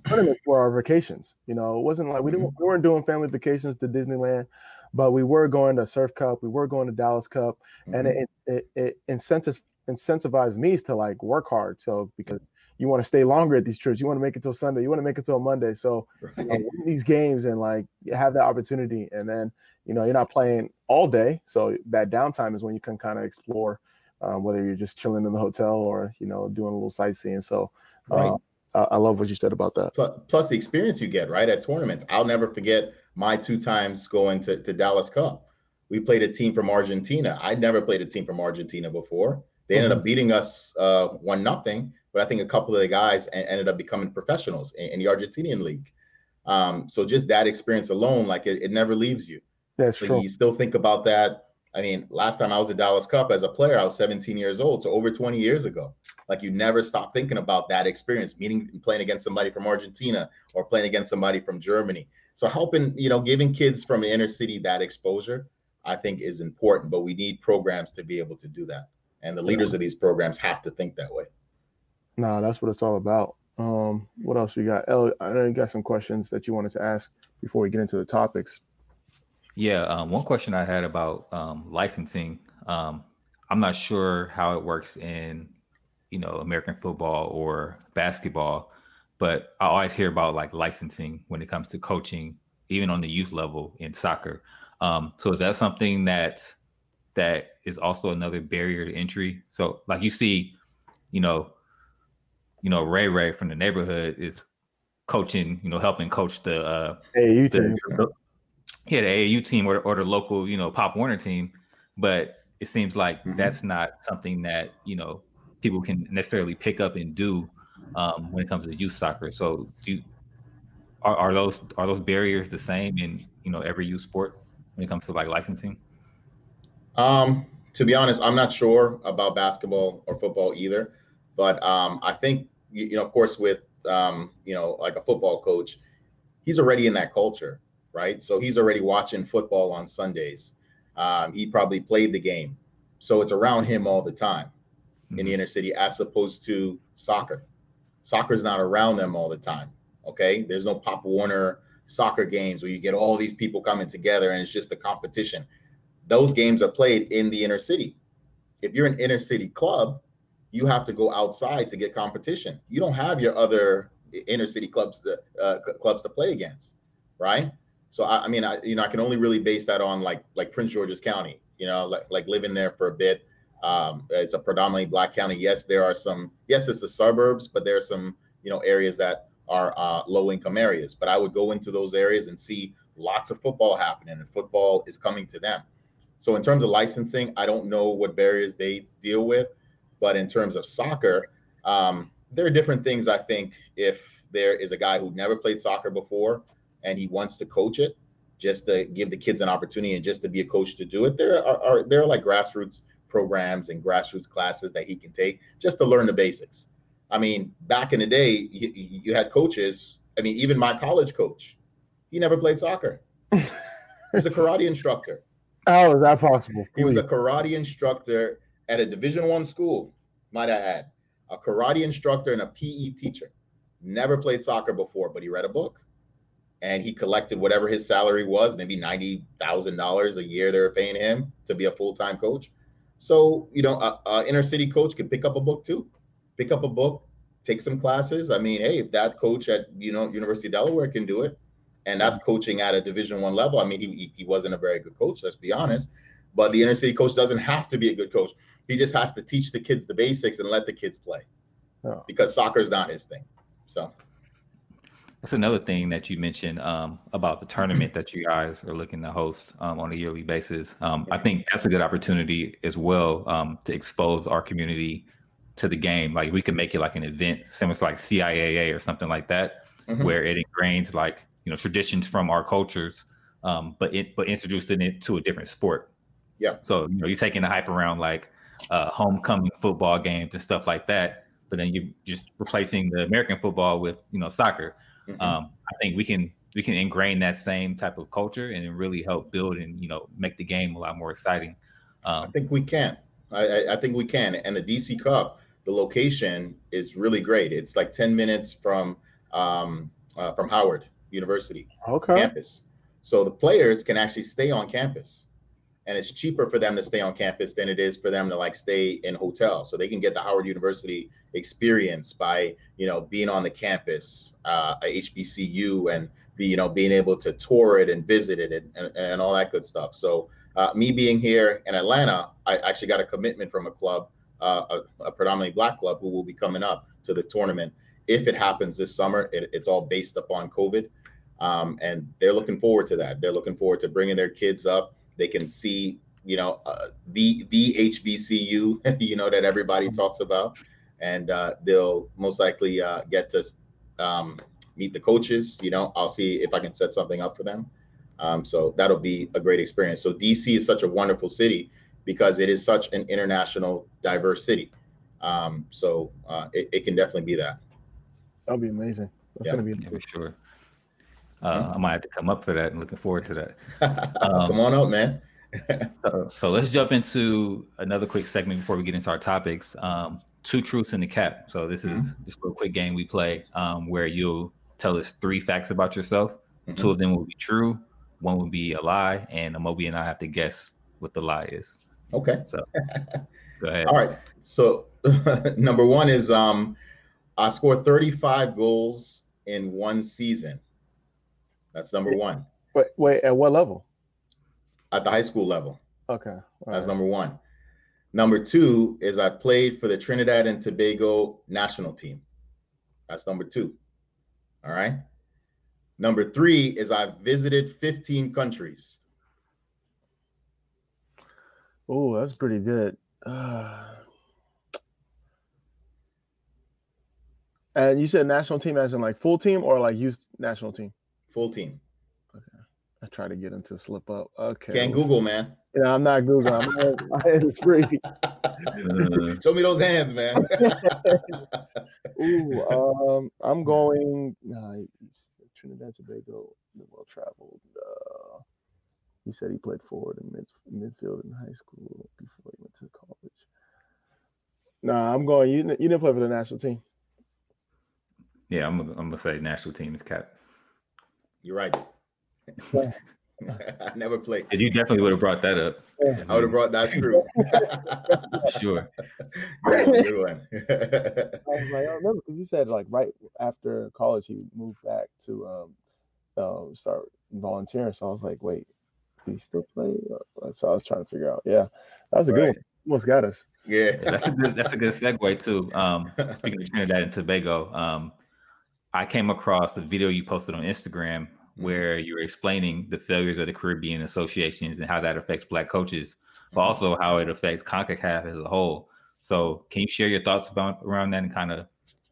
tournaments were our vacations. You know, it wasn't like we didn't we weren't doing family vacations to Disneyland, but we were going to Surf Cup, we were going to Dallas Cup, mm-hmm. and it, it, it incentivized incentivized me to like work hard. So because you want to stay longer at these trips, you want to make it till Sunday, you want to make it till Monday. So right. you know, these games and like you have that opportunity, and then you know you're not playing all day. So that downtime is when you can kind of explore um, whether you're just chilling in the hotel or you know doing a little sightseeing. So uh, right. I, I love what you said about that. Plus, plus, the experience you get right at tournaments. I'll never forget my two times going to, to dallas cup. We played a team from argentina. I'd never played a team from argentina before they ended mm-hmm. up beating us uh, one nothing but i think a couple of the guys ended up becoming professionals in, in the argentinian league um, so just that experience alone like it, it never leaves you that's so true. You still think about that. I mean, last time I was at Dallas Cup as a player, I was 17 years old, so over 20 years ago. Like you never stop thinking about that experience, meeting and playing against somebody from Argentina or playing against somebody from Germany. So helping, you know, giving kids from the inner city that exposure, I think is important. But we need programs to be able to do that, and the leaders of these programs have to think that way. No, nah, that's what it's all about. Um, what else you got? El, I know you got some questions that you wanted to ask before we get into the topics. Yeah, um, one question I had about um, licensing. Um, I'm not sure how it works in, you know, American football or basketball, but I always hear about like licensing when it comes to coaching, even on the youth level in soccer. Um, so is that something that that is also another barrier to entry? So like you see, you know, you know, Ray Ray from the neighborhood is coaching, you know, helping coach the uh, hey, the, yeah, the AAU team or, or the local, you know, Pop Warner team, but it seems like mm-hmm. that's not something that you know people can necessarily pick up and do um, when it comes to youth soccer. So, do you, are, are those are those barriers the same in you know every youth sport when it comes to like licensing? Um, to be honest, I'm not sure about basketball or football either, but um, I think you know, of course, with um, you know, like a football coach, he's already in that culture right? So he's already watching football on Sundays. Um, he probably played the game. So it's around him all the time mm-hmm. in the mm-hmm. inner city as opposed to soccer. Soccer's not around them all the time. Okay. There's no Pop Warner soccer games where you get all these people coming together and it's just a competition. Those games are played in the inner city. If you're an inner city club, you have to go outside to get competition. You don't have your other inner city clubs to, uh, clubs to play against, right? So I, I mean, I you know I can only really base that on like like Prince George's County. You know, like like living there for a bit. Um, it's a predominantly black county. Yes, there are some. Yes, it's the suburbs, but there are some you know areas that are uh, low income areas. But I would go into those areas and see lots of football happening, and football is coming to them. So in terms of licensing, I don't know what barriers they deal with, but in terms of soccer, um, there are different things. I think if there is a guy who never played soccer before and he wants to coach it just to give the kids an opportunity and just to be a coach to do it. There are, are there are like grassroots programs and grassroots classes that he can take just to learn the basics. I mean, back in the day, you, you had coaches. I mean, even my college coach, he never played soccer. he was a karate instructor. How is that possible? He was a karate instructor at a Division One school. Might I add, a karate instructor and a PE teacher. Never played soccer before, but he read a book, and he collected whatever his salary was, maybe ninety thousand dollars a year. They were paying him to be a full time coach. So you know, a, a inner city coach could pick up a book too, pick up a book, take some classes. I mean, hey, if that coach at you know University of Delaware can do it, and that's coaching at a Division One level. I mean, he he wasn't a very good coach. Let's be honest. But the inner city coach doesn't have to be a good coach. He just has to teach the kids the basics and let the kids play, oh. because soccer is not his thing. So that's another thing that you mentioned um, about the tournament that you guys are looking to host um, on a yearly basis. Um, I think that's a good opportunity as well um, to expose our community to the game. Like we could make it like an event similar to like CIAA or something like that, mm-hmm. where it ingrains like you know traditions from our cultures, um, but it but introducing it to a different sport. Yeah. So you know you're taking the hype around like uh, homecoming football games and stuff like that, but then you're just replacing the American football with you know soccer. Mm-hmm. Um, I think we can we can ingrain that same type of culture and really help build and you know make the game a lot more exciting. Um, I think we can. I, I, think we can. And the DC Cup, the location is really great. It's like ten minutes from um, uh, from Howard University okay. campus, so the players can actually stay on campus. And it's cheaper for them to stay on campus than it is for them to like stay in hotels. So they can get the howard university experience by you know being on the campus uh, hbcu and be you know being able to tour it and visit it and, and, and all that good stuff. So uh, me being here in atlanta i actually got a commitment from a club uh, a, a, predominantly black club who will be coming up to the tournament. If it happens this summer it, it's all based upon covid um, and they're looking forward to that they're looking forward to bringing their kids up they can see, you know, uh, the the HBCU, you know, that everybody talks about, and uh, they'll most likely uh, get to um, meet the coaches. You know, I'll see if I can set something up for them. Um, so that'll be a great experience. So DC is such a wonderful city because it is such an international, diverse city. Um, so uh, it, it, can definitely be that. That'll be amazing. That's yeah. gonna be yeah, for sure. Uh, I might have to come up for that and looking forward to that. Um, come on up, man. so, so, let's jump into another quick segment before we get into our topics. Um, two truths in the cap. So this is mm-hmm. just a little quick game we play um, where you'll tell us three facts about yourself. Mm-hmm. Two of them will be true, one will be a lie, and Amobi and I have to guess what the lie is. Okay. So go ahead. All right. So number one is um, I scored 35 goals in one season. That's number one. Wait, wait, at what level? At the high school level. Okay. All That's right. number one. Number two is I played for the Trinidad and Tobago national team. That's number two. All right. Number three is I've visited 15 countries. Oh, that's pretty good. Uh, and you said national team as in like full team or like youth national team? Full team. Okay. I try to get him to slip up. Okay. Can't Google, man. Yeah, I'm not Google. I'm, my head is free. Show me those hands, man. Ooh, um, I'm going. Nah, Trinidad and Tobago, well traveled. Uh, he said he played forward in mid, midfield in high school before he went to college. Nah, I'm going. You, you didn't play for the national team. Yeah, I'm, I'm gonna say national team is cap. You're right. I never played. You definitely would have brought that up. I would have brought that through. sure. Good one. I was like, I remember because he said like right after college he moved back to um, uh, start volunteering. So I was like, wait, he still play? So I was trying to figure out. Yeah, that was a right. good one. Almost got us. Yeah. yeah. that's a good. That's a good segue too. Um, speaking of Trinidad and Tobago, um, I came across the video you posted on Instagram mm-hmm. where you were explaining the failures of the Caribbean associations and how that affects Black coaches, but mm-hmm. also how it affects CONCACAF as a whole. So, can you share your thoughts about around that and kind of,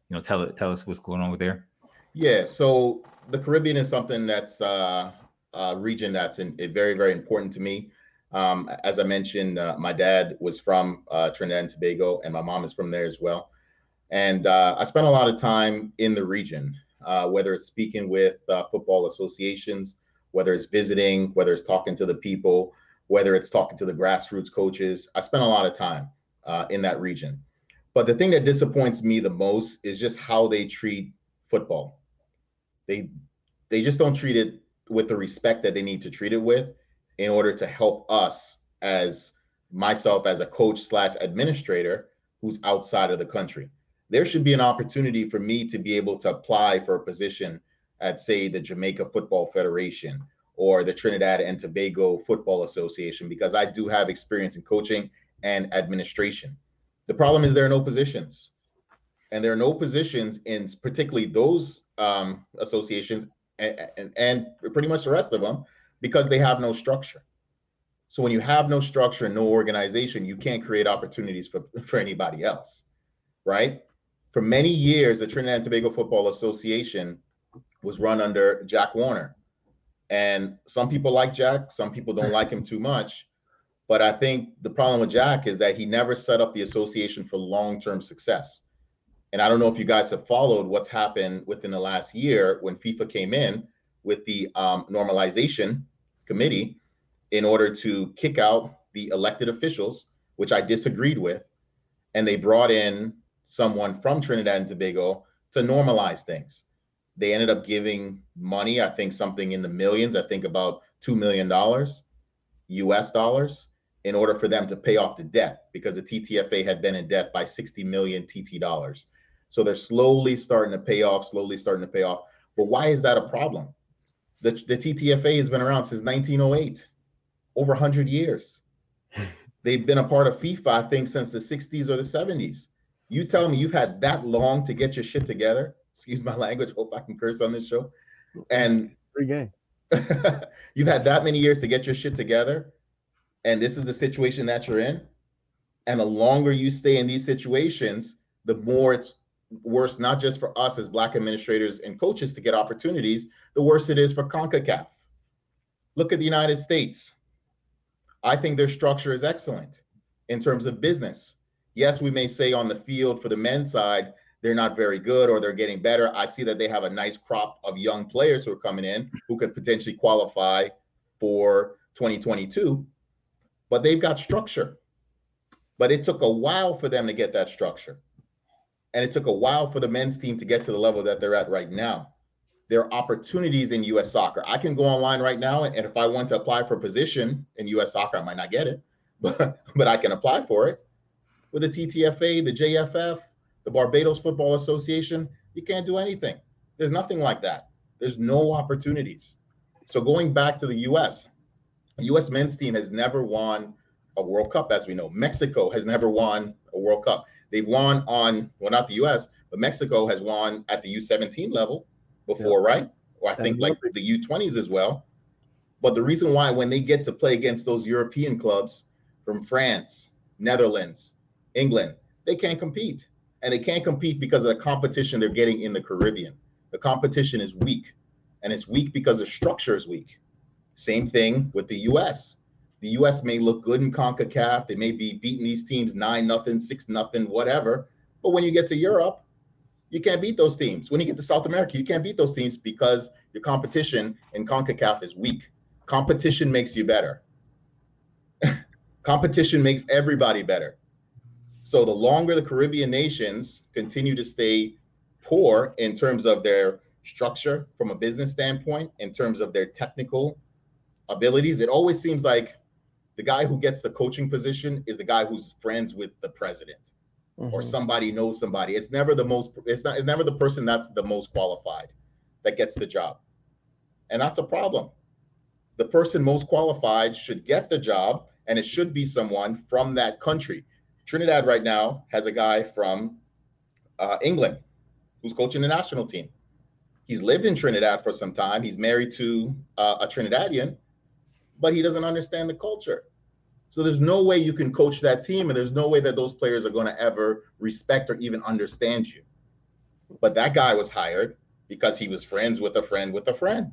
you know, tell it tell us what's going on with there? Yeah. So the Caribbean is something that's uh, a region that's in, very very important to me. Um, as I mentioned, uh, my dad was from uh, Trinidad and Tobago, and my mom is from there as well. And uh, I spent a lot of time in the region, uh, whether it's speaking with uh, football associations, whether it's visiting, whether it's talking to the people, whether it's talking to the grassroots coaches. I spent a lot of time uh, in that region. But the thing that disappoints me the most is just how they treat football. They they just don't treat it with the respect that they need to treat it with in order to help us as myself as a coach slash administrator who's outside of the country. There should be an opportunity for me to be able to apply for a position at, say, the Jamaica Football Federation or the Trinidad and Tobago Football Association because I do have experience in coaching and administration. The problem is there are no positions, and there are no positions in particularly those um, associations and, and, and pretty much the rest of them because they have no structure. So when you have no structure and no organization, you can't create opportunities for, for anybody else, right? For many years, the Trinidad and Tobago Football Association was run under Jack Warner. And some people like Jack, some people don't like him too much. But I think the problem with Jack is that he never set up the association for long-term success. And I don't know if you guys have followed what's happened within the last year when FIFA came in with the um, normalization committee in order to kick out the elected officials, which I disagreed with. And they brought in someone from Trinidad and Tobago to normalize things. They ended up giving money, I think something in the millions, I think about $2 million US dollars in order for them to pay off the debt because the TTFA had been in debt by 60 million TT dollars. So they're slowly starting to pay off, slowly starting to pay off. But why is that a problem? The, the TTFA has been around since 1908, over 100 years. They've been a part of FIFA, I think, since the 60s or the 70s. You tell me you've had that long to get your shit together. Excuse my language. Hope I can curse on this show. And free game. you've had that many years to get your shit together. And this is the situation that you're in. And the longer you stay in these situations, the more it's worse, not just for us as Black administrators and coaches to get opportunities, the worse it is for CONCACAF. Look at the United States. I think their structure is excellent in terms of business. Yes, we may say on the field for the men's side, they're not very good or they're getting better. I see that they have a nice crop of young players who are coming in who could potentially qualify for 2022, but they've got structure. But it took a while for them to get that structure. And it took a while for the men's team to get to the level that they're at right now. There are opportunities in US soccer. I can go online right now, and if I want to apply for a position in US soccer, I might not get it, but, but I can apply for it. With the TTFA, the JFF, the Barbados Football Association, you can't do anything. There's nothing like that. There's no opportunities. So going back to the US, the US men's team has never won a World Cup, as we know. Mexico has never won a World Cup. They've won on, well, not the US, but Mexico has won at the U17 level before, yeah. right? Or I think like the U20s as well. But the reason why, when they get to play against those European clubs from France, Netherlands, England, they can't compete. And they can't compete because of the competition they're getting in the Caribbean. The competition is weak, and it's weak because the structure is weak. Same thing with the US. The US may look good in CONCACAF. They may be beating these teams nine nothing, six nothing, whatever. But when you get to Europe, you can't beat those teams. When you get to South America, you can't beat those teams because your competition in CONCACAF is weak. Competition makes you better. competition makes everybody better. So the longer the Caribbean nations continue to stay poor in terms of their structure from a business standpoint, in terms of their technical abilities, it always seems like the guy who gets the coaching position is the guy who's friends with the president mm-hmm. or somebody knows somebody. It's never the most it's not it's never the person that's the most qualified that gets the job. And that's a problem. The person most qualified should get the job and it should be someone from that country. Trinidad right now has a guy from uh, England who's coaching the national team. He's lived in Trinidad for some time. He's married to uh, a Trinidadian, but he doesn't understand the culture. So there's no way you can coach that team, and there's no way that those players are going to ever respect or even understand you. But that guy was hired because he was friends with a friend with a friend.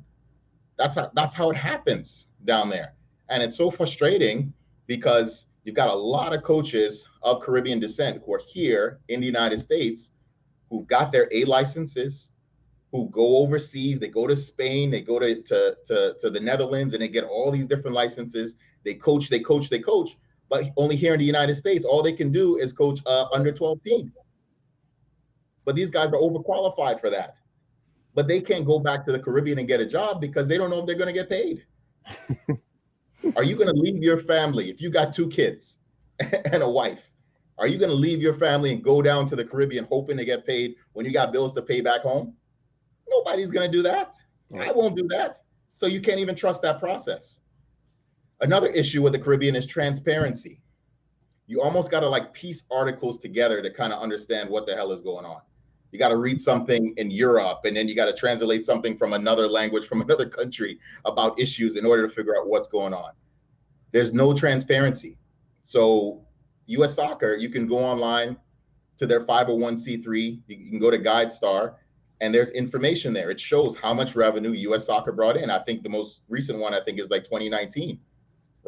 That's how that's how it happens down there. And it's so frustrating because you've got a lot of coaches of Caribbean descent who are here in the United States who've got their A licenses, who go overseas, they go to Spain, they go to, to, to, to the Netherlands, and they get all these different licenses. They coach, they coach, they coach. But only here in the United States, all they can do is coach uh, under 12 team. But these guys are overqualified for that. But they can't go back to the Caribbean and get a job because they don't know if they're going to get paid. are you going to leave your family if you got two kids and a wife? Are you going to leave your family and go down to the Caribbean hoping to get paid when you got bills to pay back home? Nobody's going to do that. I won't do that. So you can't even trust that process. Another issue with the Caribbean is transparency. You almost got to like piece articles together to kind of understand what the hell is going on. You got to read something in Europe and then you got to translate something from another language from another country about issues in order to figure out what's going on. There's no transparency. So, US Soccer, you can go online to their 501c3, you can go to GuideStar and there's information there. It shows how much revenue US Soccer brought in. I think the most recent one I think is like 2019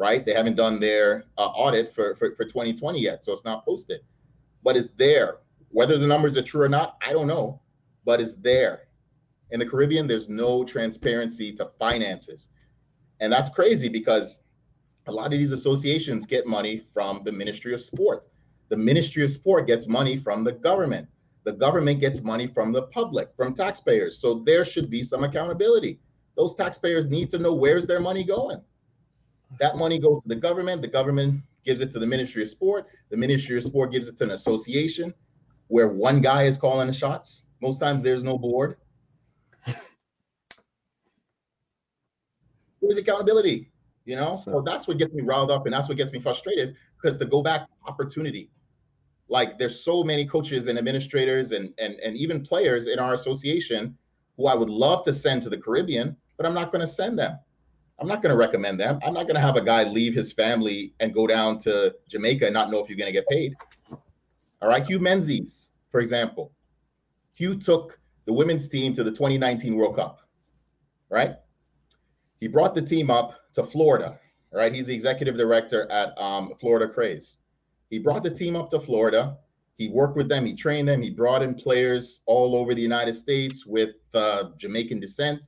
right? They haven't done their uh, audit for, for, for 2020 yet, so it's not posted, but it's there. Whether the numbers are true or not, I don't know, but it's there. In the Caribbean, there's no transparency to finances. And that's crazy because a lot of these associations get money from the Ministry of Sport. The Ministry of Sport gets money from the government. The government gets money from the public, from taxpayers. So there should be some accountability. Those taxpayers need to know where's their money going. That money goes to the government. The government gives it to the Ministry of Sport. The Ministry of Sport gives it to an association where one guy is calling the shots. Most times there's no board. Where's accountability? You know, so that's what gets me riled up and that's what gets me frustrated because to go back to opportunity, like there's so many coaches and administrators and, and, and even players in our association who I would love to send to the Caribbean, but I'm not going to send them I'm not going to recommend them. I'm not going to have a guy leave his family and go down to Jamaica and not know if you're going to get paid. All right, Hue Menzies, for example. Hue took the women's team to the 2019 World Cup, right? He brought the team up to Florida, right? He's the executive director at um, Florida Kraze. He brought the team up to Florida. He worked with them. He trained them. He brought in players all over the United States with uh, Jamaican descent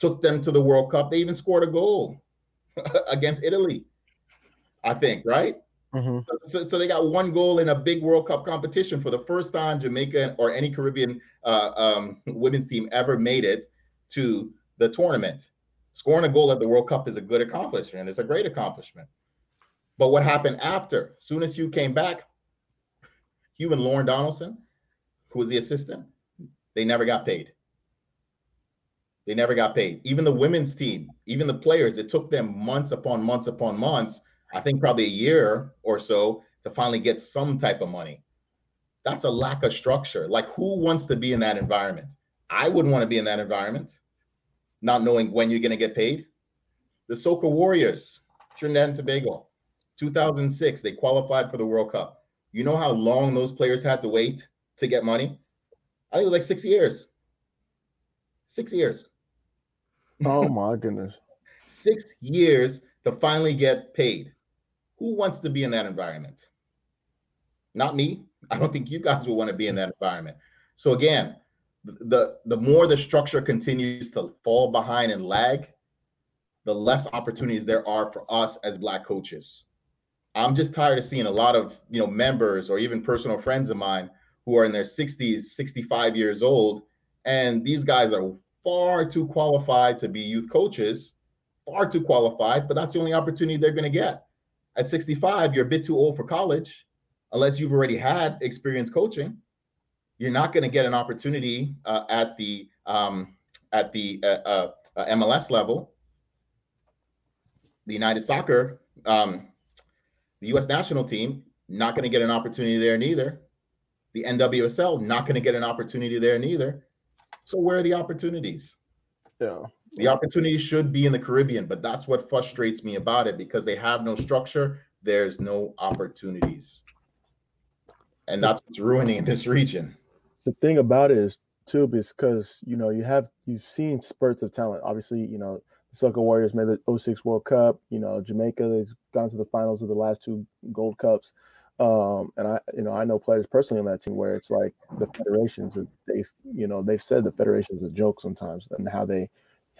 took them to the World Cup. They even scored a goal against Italy, I think, right? Mm-hmm. So, so, they got one goal in a big World Cup competition for the first time Jamaica or any Caribbean uh, um, women's team ever made it to the tournament. Scoring a goal at the World Cup is a good accomplishment. It's a great accomplishment. But what happened after? Soon as Hue came back, Hue and Lorne Donaldson, who was the assistant, they never got paid. They never got paid. Even the women's team, even the players, it took them months upon months upon months, I think probably a year or so to finally get some type of money. That's a lack of structure. Like, who wants to be in that environment? I wouldn't want to be in that environment, not knowing when you're going to get paid. The Soca Warriors, Trinidad and Tobago, 2006, they qualified for the World Cup. You know how long those players had to wait to get money? I think it was like six years. Six years. Oh my goodness. Six years to finally get paid. Who wants to be in that environment? Not me. I don't think you guys will want to be in that environment. So again, the the more the structure continues to fall behind and lag, the less opportunities there are for us as black coaches. I'm just tired of seeing a lot of you know members or even personal friends of mine who are in their 60s, 65 years old, and these guys are far too qualified to be youth coaches, far too qualified, but that's the only opportunity they're going to get. At 65, you're a bit too old for college, unless you've already had experience coaching. You're not going to get an opportunity uh, at the um, at the uh, uh, uh MLS level. The United Soccer, um, the U.S. national team, not going to get an opportunity there neither. The NWSL, not going to get an opportunity there neither. So where are the opportunities? Yeah. The opportunity should be in the Caribbean, but that's what frustrates me about it because they have no structure. There's no opportunities. And that's what's ruining this region. The thing about it is too, because you know, you have you've seen spurts of talent. Obviously, you know, the Soca Warriors made the 06 World Cup. You know, Jamaica has gone to the finals of the last two Gold Cups. Um, and I, you know, I know players personally on that team where it's like the federations, they, you know, they've said the federation's a joke sometimes and how they,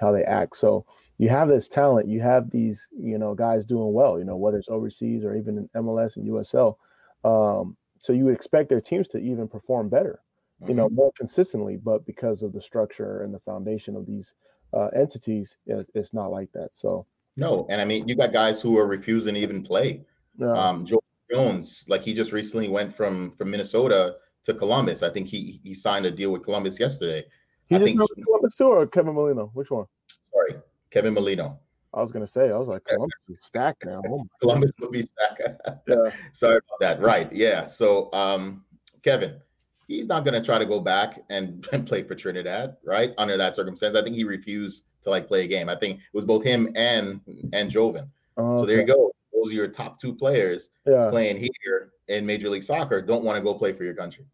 how they act. So you have this talent, you have these, you know, guys doing well, you know, whether it's overseas or even in MLS and USL. Um, so you would expect their teams to even perform better, you mm-hmm. know, more consistently, but because of the structure and the foundation of these uh, entities, it's not like that. So no, and I mean, you got guys who are refusing to even play. Yeah. Um, Joe Jones, like he just recently went from from Minnesota to Columbus. I think he he signed a deal with Columbus yesterday. He I just think he, Columbus too, or Kevin Molino? Which one? Sorry, Kevin Molino. I was gonna say, I was like, Columbus is stacked now. Oh Columbus will be stacked. yeah. Sorry about that. Right. Yeah. So um Kevin, he's not gonna try to go back and, and play for Trinidad, right? Under that circumstance. I think he refused to like play a game. I think it was both him and and Joevin. Oh, so there you go those are your top two players yeah. playing here in Major League Soccer don't want to go play for your country.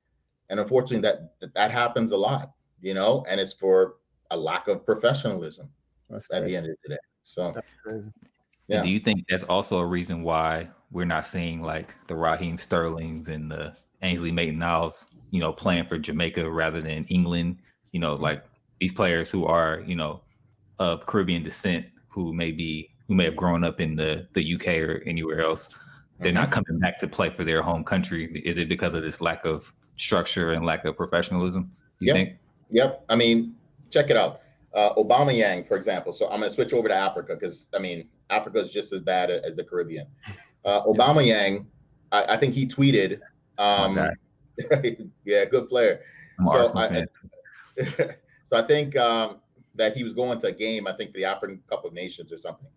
And unfortunately, that that happens a lot, you know, and it's for a lack of professionalism that's at the end of the day. So, yeah. do you think that's also a reason why we're not seeing like the Raheem Sterlings and the Ainsley Maitland-Niles, you know, playing for Jamaica rather than England? You know, like these players who are, you know, of Caribbean descent who may be who may have grown up in the the UK or anywhere else, they're mm-hmm. not coming back to play for their home country. Is it because of this lack of structure and lack of professionalism? You yep. think? Yep. I mean, check it out. Uh, Yang, for example. So I'm going to switch over to Africa because I mean, Africa is just as bad as the Caribbean. Uh, Yang, I, I think he tweeted. Um, yeah, good player. so I, so I think um, that he was going to a game. I think for the African Cup of Nations or something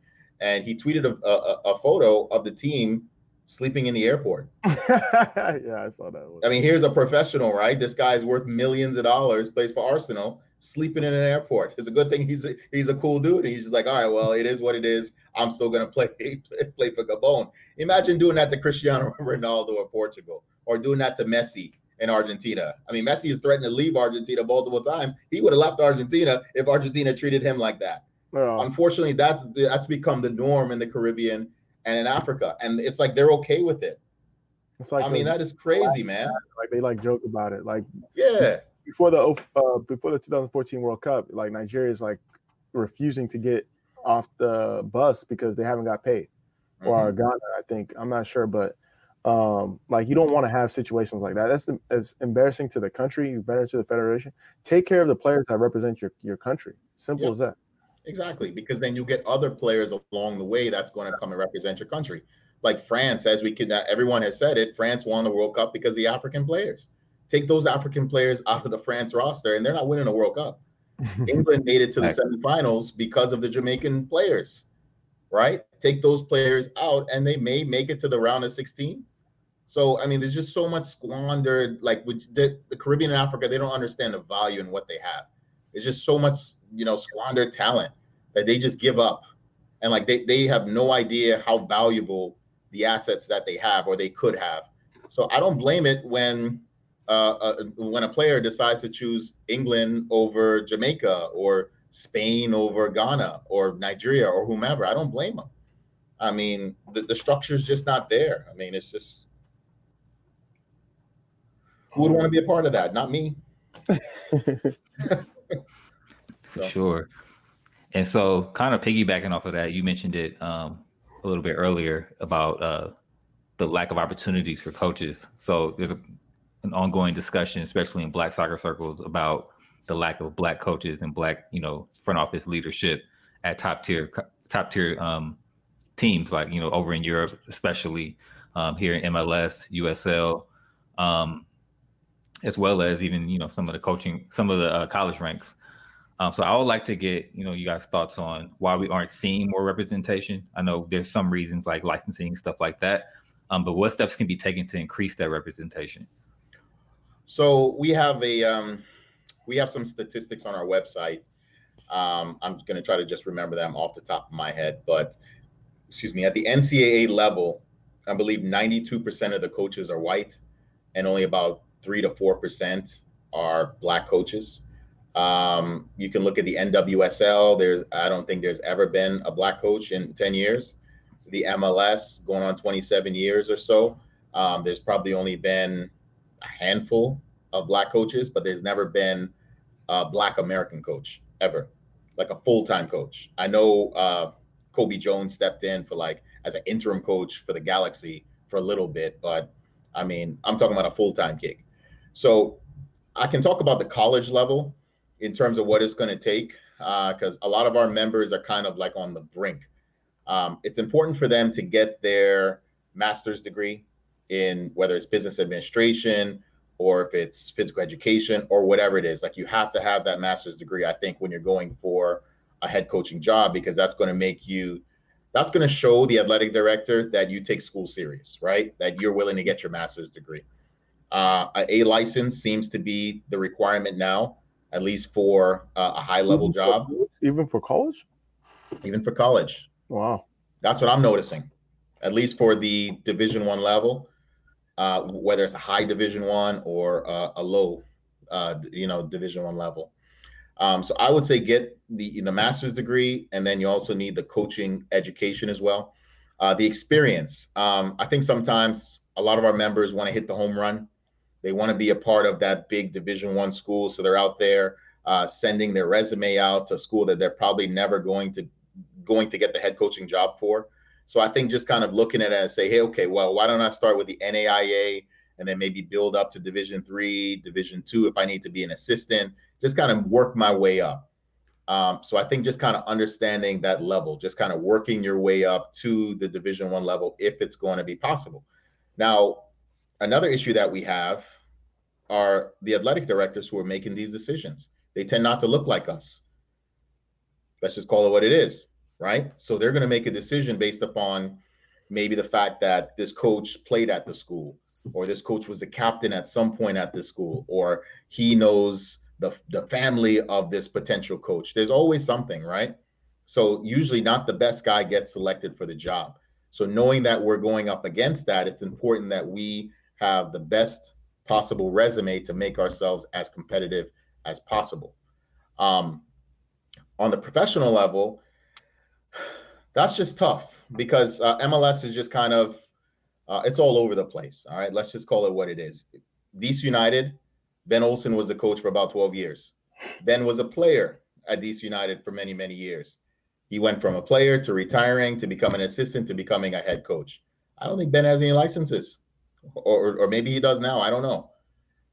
and he tweeted a, a, a photo of the team sleeping in the airport. yeah, I saw that. One. I mean, here's a professional, right? This guy's worth millions of dollars, plays for Arsenal, sleeping in an airport. It's a good thing he's a, he's a cool dude. And he's just like, all right, well, it is what it is. I'm still gonna play play for Gabon. Imagine doing that to Cristiano Ronaldo of Portugal, or doing that to Messi in Argentina. I mean, Messi has threatened to leave Argentina multiple times. He would have left Argentina if Argentina treated him like that. Yeah. Unfortunately, that's that's become the norm in the Caribbean and in Africa, and it's like they're okay with it. It's like I mean, that is crazy, man. Like they like joke about it. Like yeah, before the uh, before the 2014 World Cup, like Nigeria is like refusing to get off the bus because they haven't got paid, mm-hmm. or Ghana, I think. I'm not sure, but um, like you don't want to have situations like that. That's it's embarrassing to the country, embarrassing to the federation. Take care of the players that represent your your country. Simple yep. as that. Exactly, because then you get other players along the way that's going to come and represent your country. Like France, as we can, everyone has said it. France won the World Cup because the African players. Take those African players out of the France roster, and they're not winning a World Cup. England made it to the semifinals because of the Jamaican players, right? Take those players out, and they may make it to the round of 16. So, I mean, there's just so much squandered. Like with the, the Caribbean and Africa, they don't understand the value in what they have. It's just so much, you know, squander talent that they just give up. And like they, they have no idea how valuable the assets that they have or they could have. So i don't blame it when uh, uh, when a player decides to choose england over jamaica or spain over ghana or nigeria or whomever. I don't blame them i mean the, the structure's just not there. I mean it's just who would want to be a part of that? Not me for sure and so, kind of piggybacking off of that, you mentioned it um, a little bit earlier about uh, the lack of opportunities for coaches. So there's a, an ongoing discussion, especially in Black soccer circles, about the lack of Black coaches and Black, you know, front office leadership at top tier top tier um, teams, like you know, over in Europe, especially um, here in MLS, USL, um, as well as even you know some of the coaching, some of the uh, college ranks. Um, so I would like to get you know you guys' thoughts on why we aren't seeing more representation. I know there's some reasons like licensing stuff like that, um, but what steps can be taken to increase that representation? So we have a um, we have some statistics on our website. Um, I'm going to try to just remember them off the top of my head, but excuse me, at the NCAA level, I believe 92% of the coaches are white, and only about three to four percent are black coaches. Um, you can look at the NWSL. There's I don't think there's ever been a black coach in 10 years. The MLS going on 27 years or so. Um, there's probably only been a handful of black coaches, but there's never been a black American coach ever, like a full time coach. I know uh, Cobi Jones stepped in for like as an interim coach for the Galaxy for a little bit, but I mean, I'm talking about a full time gig. So I can talk about the college level in terms of what it's going to take because uh, a lot of our members are kind of like on the brink. Um, it's important for them to get their master's degree in whether it's business administration or if it's physical education or whatever it is. Like you have to have that master's degree, I think, when you're going for a head coaching job, because that's going to make you, that's going to show the athletic director that you take school serious, right? That you're willing to get your master's degree. Uh, a license seems to be the requirement now, at least for uh, a high level job. Even for college? Even for college. Wow. That's what I'm noticing, at least for the Division One level uh, whether it's a high Division One or uh, a low, uh, you know, Division One level. Um, so I would say get the the master's degree, and then you also need the coaching education as well. Uh, the experience. Um, I think sometimes a lot of our members want to hit the home run. They want to be a part of that big Division One school, so they're out there uh, sending their resume out to school that they're probably never going to going to get the head coaching job for. So I think just kind of looking at it and say, hey, okay, well, why don't I start with the NAIA and then maybe build up to Division three, Division two if I need to be an assistant, just kind of work my way up. Um, so I think just kind of understanding that level, just kind of working your way up to the Division one level if it's going to be possible. Now, another issue that we have are the athletic directors who are making these decisions. They tend not to look like us. Let's just call it what it is right? So they're going to make a decision based upon maybe the fact that this coach played at the school or this coach was the captain at some point at this school or he knows the, the family of this potential coach. There's always something, right? So usually not the best guy gets selected for the job. So knowing that we're going up against that, it's important that we have the best possible resume to make ourselves as competitive as possible. Um, on the professional level, that's just tough because uh, MLS is just kind of uh, it's all over the place. All right, let's just call it what it is. DC United, Ben Olsen was the coach for about 12 years. Ben was a player at DC United for many, many years. He went from a player to retiring to becoming an assistant to becoming a head coach. I don't think Ben has any licenses, or, or maybe he does now. I don't know.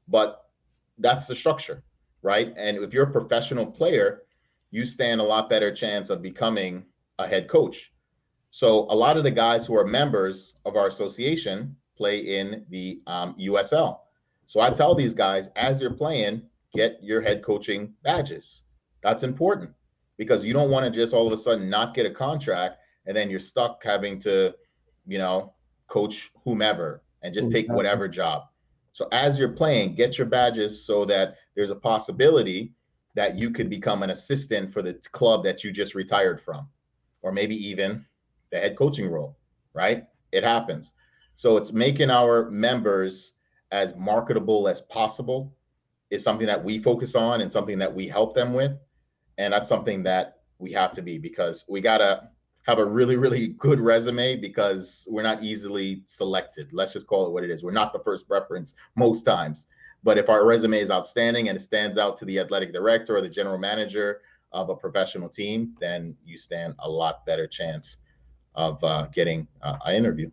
But that's the structure, right? And if you're a professional player, you stand a lot better chance of becoming a head coach. So a lot of the guys who are members of our association play in the um, USL. So I tell these guys, as you're playing, get your head coaching badges. That's important because you don't want to just all of a sudden not get a contract and then you're stuck having to, you know, coach whomever and just take whatever job. So as you're playing, get your badges so that there's a possibility that you could become an assistant for the club that you just retired from or maybe even the head coaching role, right? It happens. So it's making our members as marketable as possible is something that we focus on and something that we help them with. And that's something that we have to be because we got to have a really, really good resume because we're not easily selected. Let's just call it what it is. We're not the first preference most times. But if our resume is outstanding and it stands out to the athletic director or the general manager of a professional team, then you stand a lot better chance of uh, getting uh, an interview.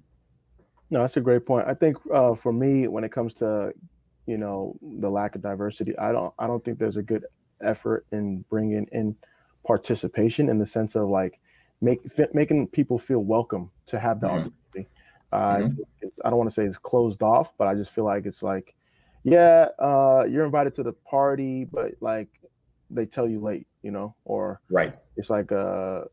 No, that's a great point. I think uh, for me, when it comes to you know the lack of diversity, I don't I don't think there's a good effort in bringing in participation in the sense of like make making people feel welcome to have the mm-hmm. opportunity. Uh, mm-hmm. I don't want to say it's closed off, but I just feel like it's like, yeah, uh, you're invited to the party, but like they tell you late, you know, or right. It's like a,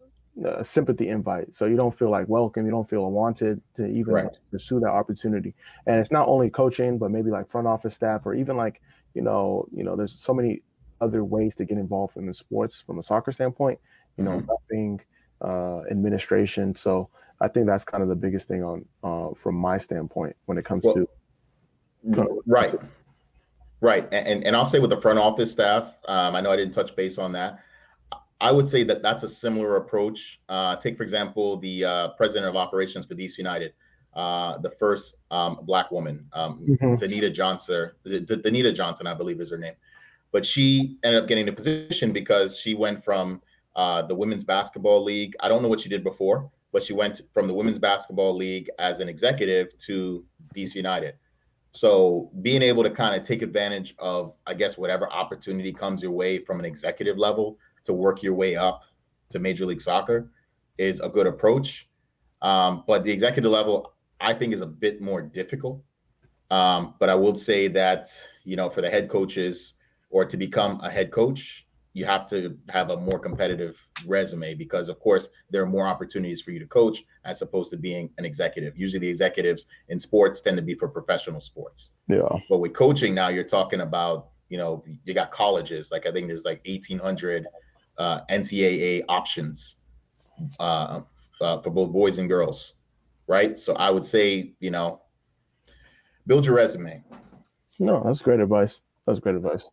a sympathy invite, so you don't feel like welcome, you don't feel wanted to even right. pursue that opportunity. And it's not only coaching, but maybe like front office staff, or even like you know, you know, there's so many other ways to get involved in the sports from a soccer standpoint. You know, mm-hmm. Uh, administration. So I think that's kind of the biggest thing on uh, from my standpoint when it comes well, to right. Right, and and I'll say with the front office staff, um, I know I didn't touch base on that. I would say that that's a similar approach. Uh, take for example the uh, president of operations for DC United, uh, the first um, black woman, um, mm-hmm. Danita Johnson. D- Danita Johnson, I believe is her name, but she ended up getting the position because she went from uh, the women's basketball league. I don't know what she did before, but she went from the women's basketball league as an executive to DC United. So being able to kind of take advantage of, I guess, whatever opportunity comes your way from an executive level to work your way up to Major League Soccer is a good approach. Um, but the executive level, I think, is a bit more difficult. Um, but I will say that, you know, for the head coaches or to become a head coach, you have to have a more competitive resume because of course there are more opportunities for you to coach as opposed to being an executive. Usually the executives in sports tend to be for professional sports. Yeah. But with coaching now you're talking about you know you got colleges. Like i think there's like 1800 uh, ncaa options uh, uh, for both boys and girls right? So i would say you know build your resume. No that's great advice. That's great advice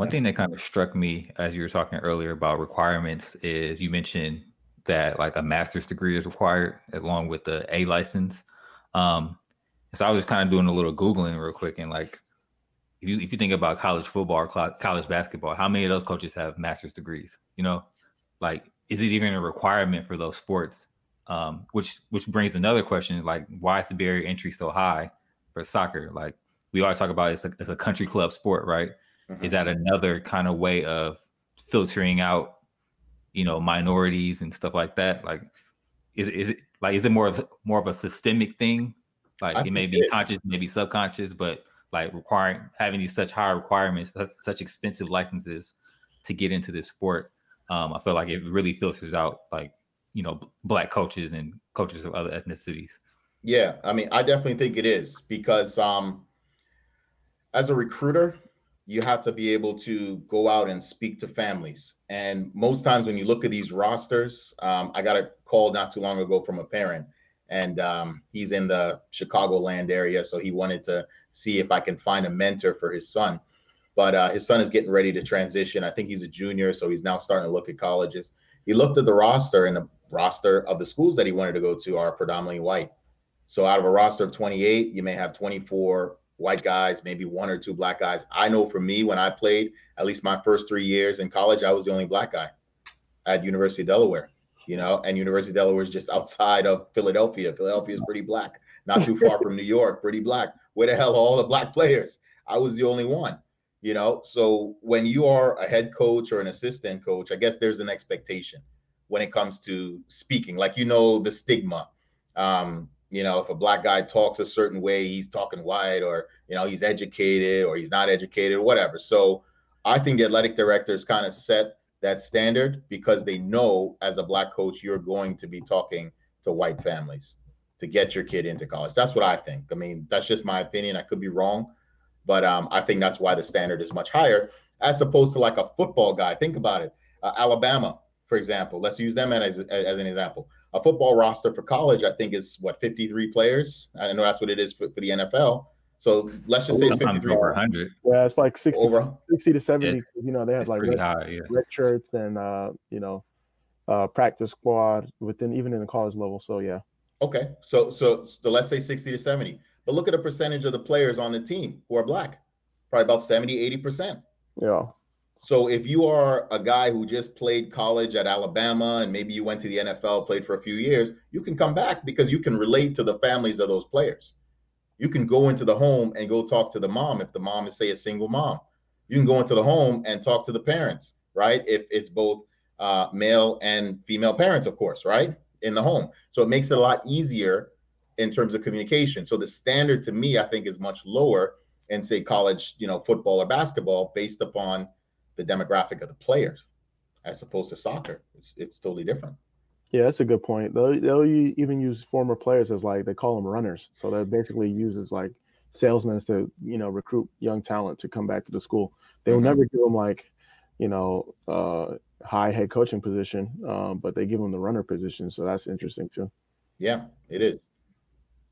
one thing that kind of struck me as you were talking earlier about requirements is you mentioned that like a master's degree is required along with the A license. Um, so I was kind of doing a little googling real quick and like if you if you think about college football or college basketball, how many of those coaches have master's degrees? You know, like is it even a requirement for those sports? Um, which which brings another question: like, why is the barrier entry so high for soccer? Like we always talk about, it's a, it's a country club sport, right? Mm-hmm. Is that another kind of way of filtering out, you know, minorities and stuff like that? Like, is is it like is it more of more of a systemic thing? Like I it may be it conscious, maybe subconscious, but like requiring having these such high requirements, such, such expensive licenses to get into this sport. Um, I feel like it really filters out like you know black coaches and coaches of other ethnicities. Yeah, I mean, I definitely think it is because um, as a recruiter, you have to be able to go out and speak to families. And most times when you look at these rosters, um, I got a call not too long ago from a parent, and um, he's in the Chicagoland area, so he wanted to see if I can find a mentor for his son. But uh, his son is getting ready to transition. I think he's a junior, so he's now starting to look at colleges. He looked at the roster, and the roster of the schools that he wanted to go to are predominantly white. So out of a roster of 28, you may have 24 white guys, maybe one or two black guys. I know for me, when I played, at least my first three years in college, I was the only black guy at University of Delaware. You know, and University of Delaware is just outside of Philadelphia. Philadelphia is pretty black, not too far from New York, pretty black. Where the hell are all the black players? I was the only one. You know, so when you are a head coach or an assistant coach, I guess there's an expectation when it comes to speaking. Like you know, the stigma. Um, you know, if a black guy talks a certain way, he's talking white, or you know, he's educated or he's not educated, or whatever. So I think the athletic directors kind of set that standard because they know as a black coach, you're going to be talking to white families to get your kid into college. That's what I think. I mean, that's just my opinion. I could be wrong, but um, I think that's why the standard is much higher as opposed to like a football guy. Think about it. Uh, Alabama, for example. Let's use them as, as an example a football roster for college, I think is what 53 players. I know that's what it is for, for the NFL. So let's just say it's 53 over 100. Yeah, it's like 60, over, 60 to 70. Yeah, you know, they have like red, high, yeah. red, shirts and uh, you know, uh, practice squad within even in the college level. So yeah. Okay, so so so let's say 60 to 70. But look at the percentage of the players on the team who are black. Probably about 70, 80 percent. Yeah. So if you are a guy who just played college at Alabama and maybe you went to the NFL, played for a few years, you can come back because you can relate to the families of those players. You can go into the home and go talk to the mom if the mom is say a single mom. You can go into the home and talk to the parents, right? If it's both uh, male and female parents, of course, right? In the home. So it makes it a lot easier in terms of communication. So the standard to me, I think, is much lower in say college, you know, football or basketball based upon the demographic of the players as opposed to soccer. It's it's totally different. Yeah, that's a good point. They'll, they'll even use former players as like they call them runners. So they're basically used as like salesmen to you know recruit young talent to come back to the school. They will mm-hmm. never give them like you know uh, high head coaching position, um, but they give them the runner position. So that's interesting too. Yeah, it is.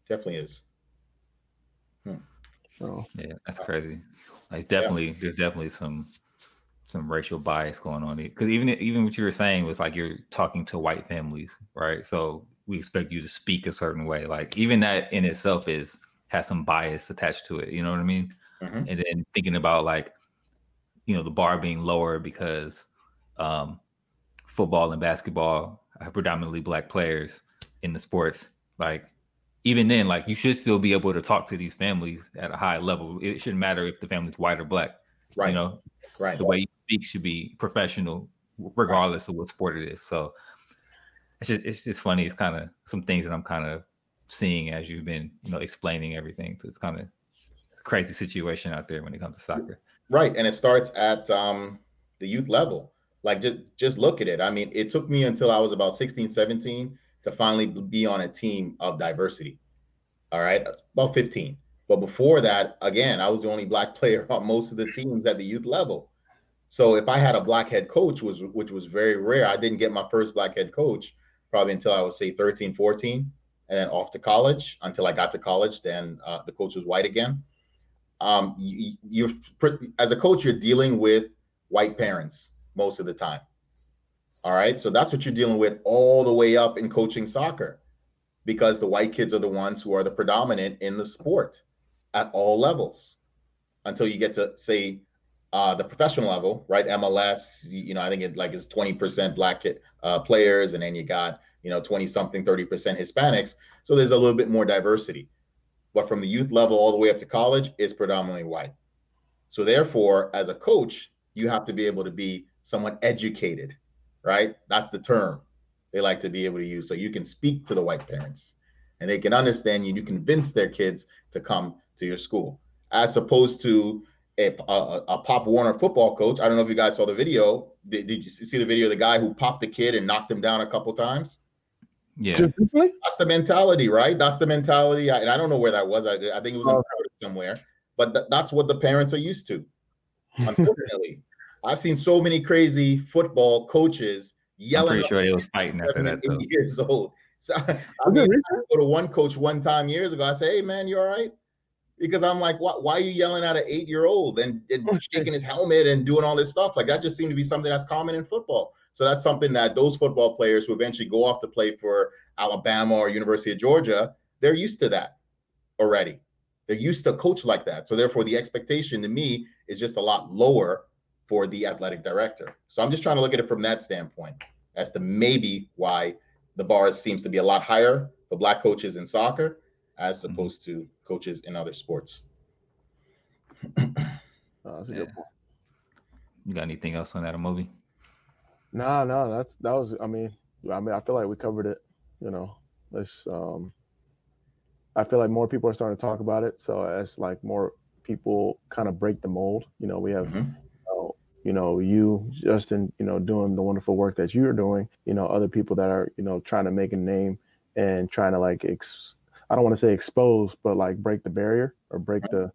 Definitely is. Hmm. So yeah, that's crazy. Like definitely, yeah. there's definitely some some racial bias going on because even even what you were saying was like you're talking to white families, right? So we expect you to speak a certain way. Like even that in itself is has some bias attached to it. You know what I mean? Mm-hmm. And then thinking about like you know the bar being lower because um, football and basketball have predominantly black players in the sports. Like even then, like you should still be able to talk to these families at a high level. It shouldn't matter if the family's white or black. Right. You know, right. The way you speak should be professional, regardless of what sport it is. So it's just it's just funny. It's kind of some things that I'm kind of seeing as you've been, you know, explaining everything. So it's kind of crazy situation out there when it comes to soccer. Right, and it starts at um, the youth level. Like just just look at it. I mean, it took me until I was about 16, 17 to finally be on a team of diversity. All right, about 15. But before that, again, I was the only black player on most of the teams at the youth level. So if I had a black head coach, was which was very rare, I didn't get my first black head coach probably until I was say 13, 14, and then off to college until I got to college. Then uh, the coach was white again. Um, you, you're as a coach, you're dealing with white parents most of the time. All right. So that's what you're dealing with all the way up in coaching soccer because the white kids are the ones who are the predominant in the sport at all levels until you get to say uh, the professional level, right? MLS, you know, I think it like is 20% black uh, players, and then you got, you know, 20 something, 30% Hispanics. So there's a little bit more diversity. But from the youth level all the way up to college, is predominantly white. So therefore, as a coach, you have to be able to be somewhat educated right? That's the term they like to be able to use. So you can speak to the white parents and they can understand you. You convince their kids to come to your school, as opposed to a, a, a, Pop Warner football coach. I don't know if you guys saw the video. Did, did you see the video of the guy who popped the kid and knocked him down a couple times? Yeah, that's the mentality, right? That's the mentality. I, and I don't know where that was. I, I think it was oh. somewhere, but th- that's what the parents are used to. Unfortunately, I've seen so many crazy football coaches yelling. I'm pretty sure he was fighting after that. Though. Years old. So I mean, I go to one coach one time years ago. I say, "Hey man, you all right?" Because I'm like, "Why, why are you yelling at an eight year old and, and shaking his helmet and doing all this stuff?" Like that just seemed to be something that's common in football. So that's something that those football players who eventually go off to play for Alabama or University of Georgia, they're used to that already. They're used to coach like that. So therefore, the expectation to me is just a lot lower for the athletic director. So I'm just trying to look at it from that standpoint as to maybe why the bar seems to be a lot higher for black coaches in soccer as mm-hmm. opposed mm-hmm. to coaches in other sports. oh, that's a yeah. good point. You got anything else on that movie? No, no, that's that was. I mean, I mean, I feel like we covered it. You know, let's. Um, I feel like more people are starting to talk about it. So as like more people kind of break the mold, you know, we have mm-hmm you know you justin you know doing the wonderful work that you're doing you know other people that are you know trying to make a name and trying to like ex- i don't want to say expose but like break the barrier or break the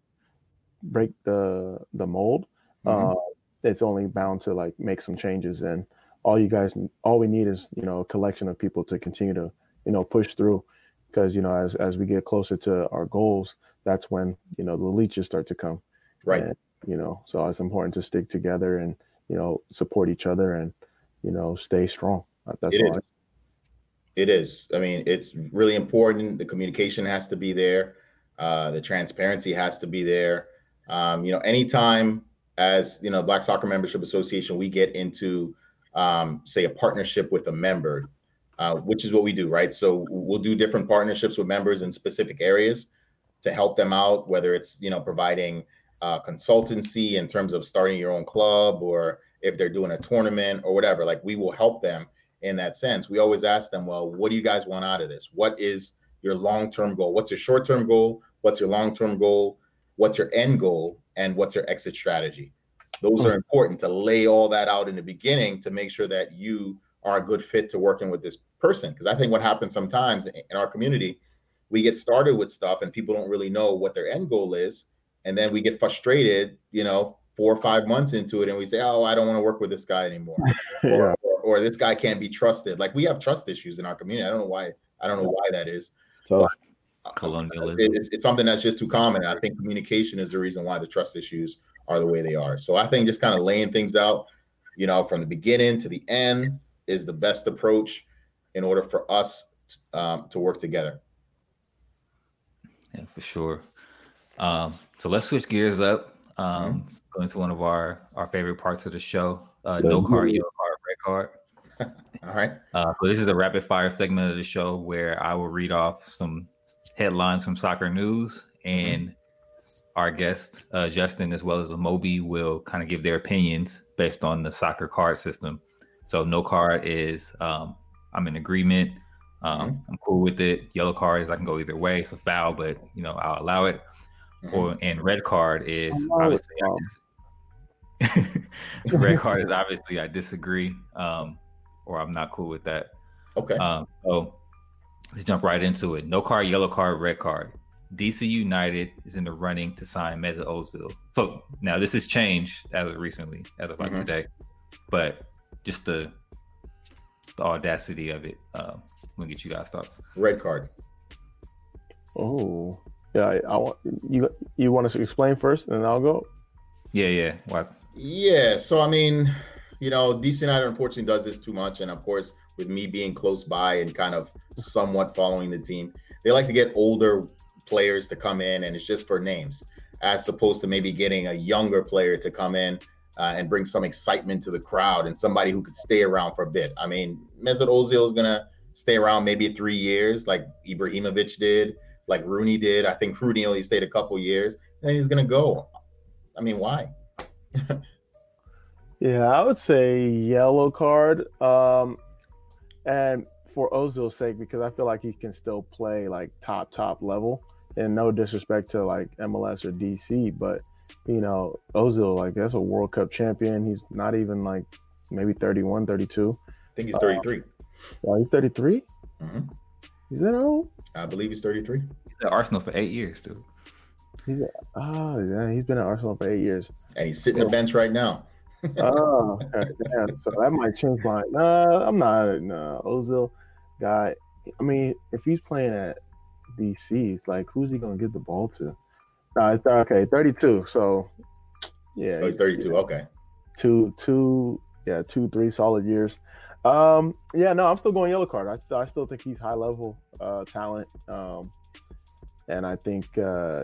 break the the mold mm-hmm. uh, it's only bound to like make some changes. And all you guys all we need is you know a collection of people to continue to you know push through. Because you know as as we get closer to our goals that's when you know the leeches start to come. Right. And, you know so it's important to stick together and you know support each other and you know stay strong. That's it all is. It is. I mean it's really important. The communication has to be there. Uh, the transparency has to be there. Um, you know anytime as you know black soccer membership association we get into um, say a partnership with a member uh, which is what we do right? So we'll do different partnerships with members in specific areas to help them out whether it's you know providing uh, consultancy in terms of starting your own club or if they're doing a tournament or whatever. Like we will help them in that sense. We always ask them well what do you guys want out of this? What is your long-term goal? What's your short-term goal? What's your long-term goal? What's your end goal? And what's your exit strategy? Those hmm. are important to lay all that out in the beginning to make sure that you are a good fit to working with this person. Because i think what happens sometimes in our community we get started with stuff and people don't really know what their end goal is. And then we get frustrated, you know, four or five months into it, and we say, "Oh, I don't want to work with this guy anymore," yeah. or, or, or, this guy can't be trusted. Like we have trust issues in our community. I don't know why. I don't know why that is. So colonialism. It's, it's something that's just too common. I think communication is the reason why the trust issues are the way they are. So I think just kind of laying things out, you know, from the beginning to the end is the best approach in order for us um, to work together. Yeah, for sure. Um, so let's switch gears up. Um, mm-hmm. Go into one of our our favorite parts of the show. Uh, no card, yellow card. All right. Uh, so this is a rapid fire segment of the show where I will read off some headlines from soccer news, mm-hmm. and mm-hmm. our guest uh, Justin, as well as Moby, will kind of give their opinions based on the soccer card system. So no card is um, I'm in agreement. Um, mm-hmm. I'm cool with it. Yellow card is I can go either way. It's a foul, but you know I'll allow it. Mm-hmm. Or and red card is obviously red card is obviously I disagree, um, or I'm not cool with that. Okay. Um, so let's jump right into it. No card, yellow card, red card. DC United is in the running to sign Mesut Ozil. So now this has changed as of recently, as of like mm-hmm. today, but just the the audacity of it. Um, let me get you guys thoughts. Red card. Oh, yeah. I, I want you. You want to explain first, and then I'll go. Yeah, yeah. Why? Yeah. So I mean, you know, DC United unfortunately does this too much, and of course, with me being close by and kind of somewhat following the team, they like to get older players to come in, and it's just for names, as opposed to maybe getting a younger player to come in uh, and bring some excitement to the crowd and somebody who could stay around for a bit. I mean, Mesut Ozil is gonna stay around maybe three years, like Ibrahimovic did, like Rooney did. I think Rooney only stayed a couple years, and he's gonna go. I mean, why? yeah, I would say yellow card. Um, and for Ozil's sake, because I feel like he can still play like top top level. And no disrespect to like MLS or DC, but you know, Ozil, like that's a World Cup champion. He's not even like maybe 31, 32. I think he's 33. Uh, well, he's 33? Mm-hmm. Is that old? I believe he's 33. He's at Arsenal for eight years, dude. He's oh yeah, he's been at Arsenal for eight years. And he's sitting yeah. the bench right now. oh, okay. yeah. So that might change my. No, I'm not. No, Ozil guy. I mean, if he's playing at DC, it's like who's he gonna get the ball to? No, it's okay. Thirty-two. So, yeah, oh, he's thirty-two. Yeah. Okay. Two, two, yeah, two, three solid years. Um, yeah, no, I'm still going yellow card. I, I still think he's high level uh, talent. Um, and I think uh,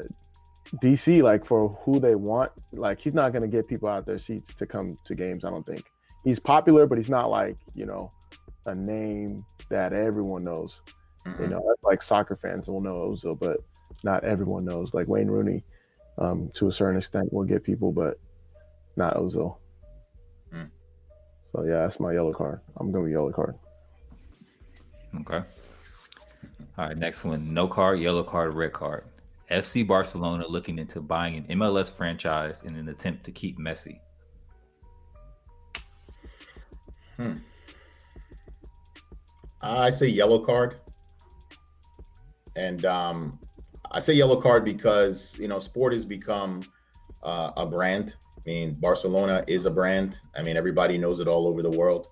DC, like for who they want, like he's not going to get people out their seats to come to games. I don't think he's popular, but he's not like you know a name that everyone knows. Mm-hmm. You know, like soccer fans will know Ozil, but not everyone knows. Like Wayne Rooney, um, to a certain extent, will get people, but not Ozil. Mm. So yeah, that's my yellow card. I'm going to yellow card. Okay. All right, next one. No card, yellow card, red card. FC Barcelona looking into buying an MLS franchise in an attempt to keep Messi. Hmm. I say yellow card. And um, I say yellow card because you know sport has become uh, a brand. I mean, Barcelona is a brand. I mean, everybody knows it all over the world.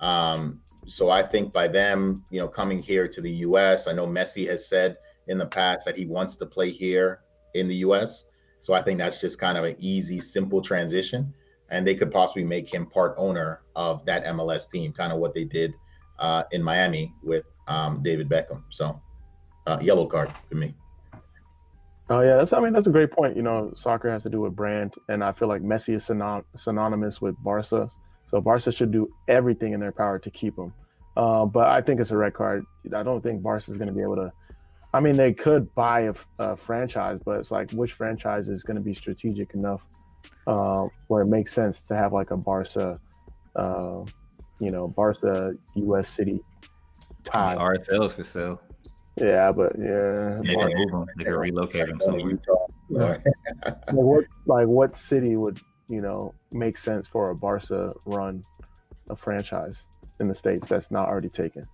Um, so I think by them, you know, coming here to the U.S., I know Messi has said in the past that he wants to play here in the U.S. So I think that's just kind of an easy, simple transition, and they could possibly make him part owner of that MLS team, kind of what they did uh, in Miami with um, David Beckham. So uh, yellow card for me. Oh yeah, that's I mean that's a great point. You know, soccer has to do with brand, and I feel like Messi is synon- synonymous with Barca. So Barca should do everything in their power to keep him. Uh, but I think it's a red card. I don't think Barca is going to be able to. I mean, they could buy a, a, franchise, but it's like which franchise is going to be strategic enough uh, where it makes sense to have like a Barca, uh, you know, Barca U.S. City tie. I mean, RSL is for sale. Yeah, but yeah, they can move them. They can relocate them somewhere. Yeah. like what like what city would you know make sense for a Barca run a franchise in the states that's not already taken?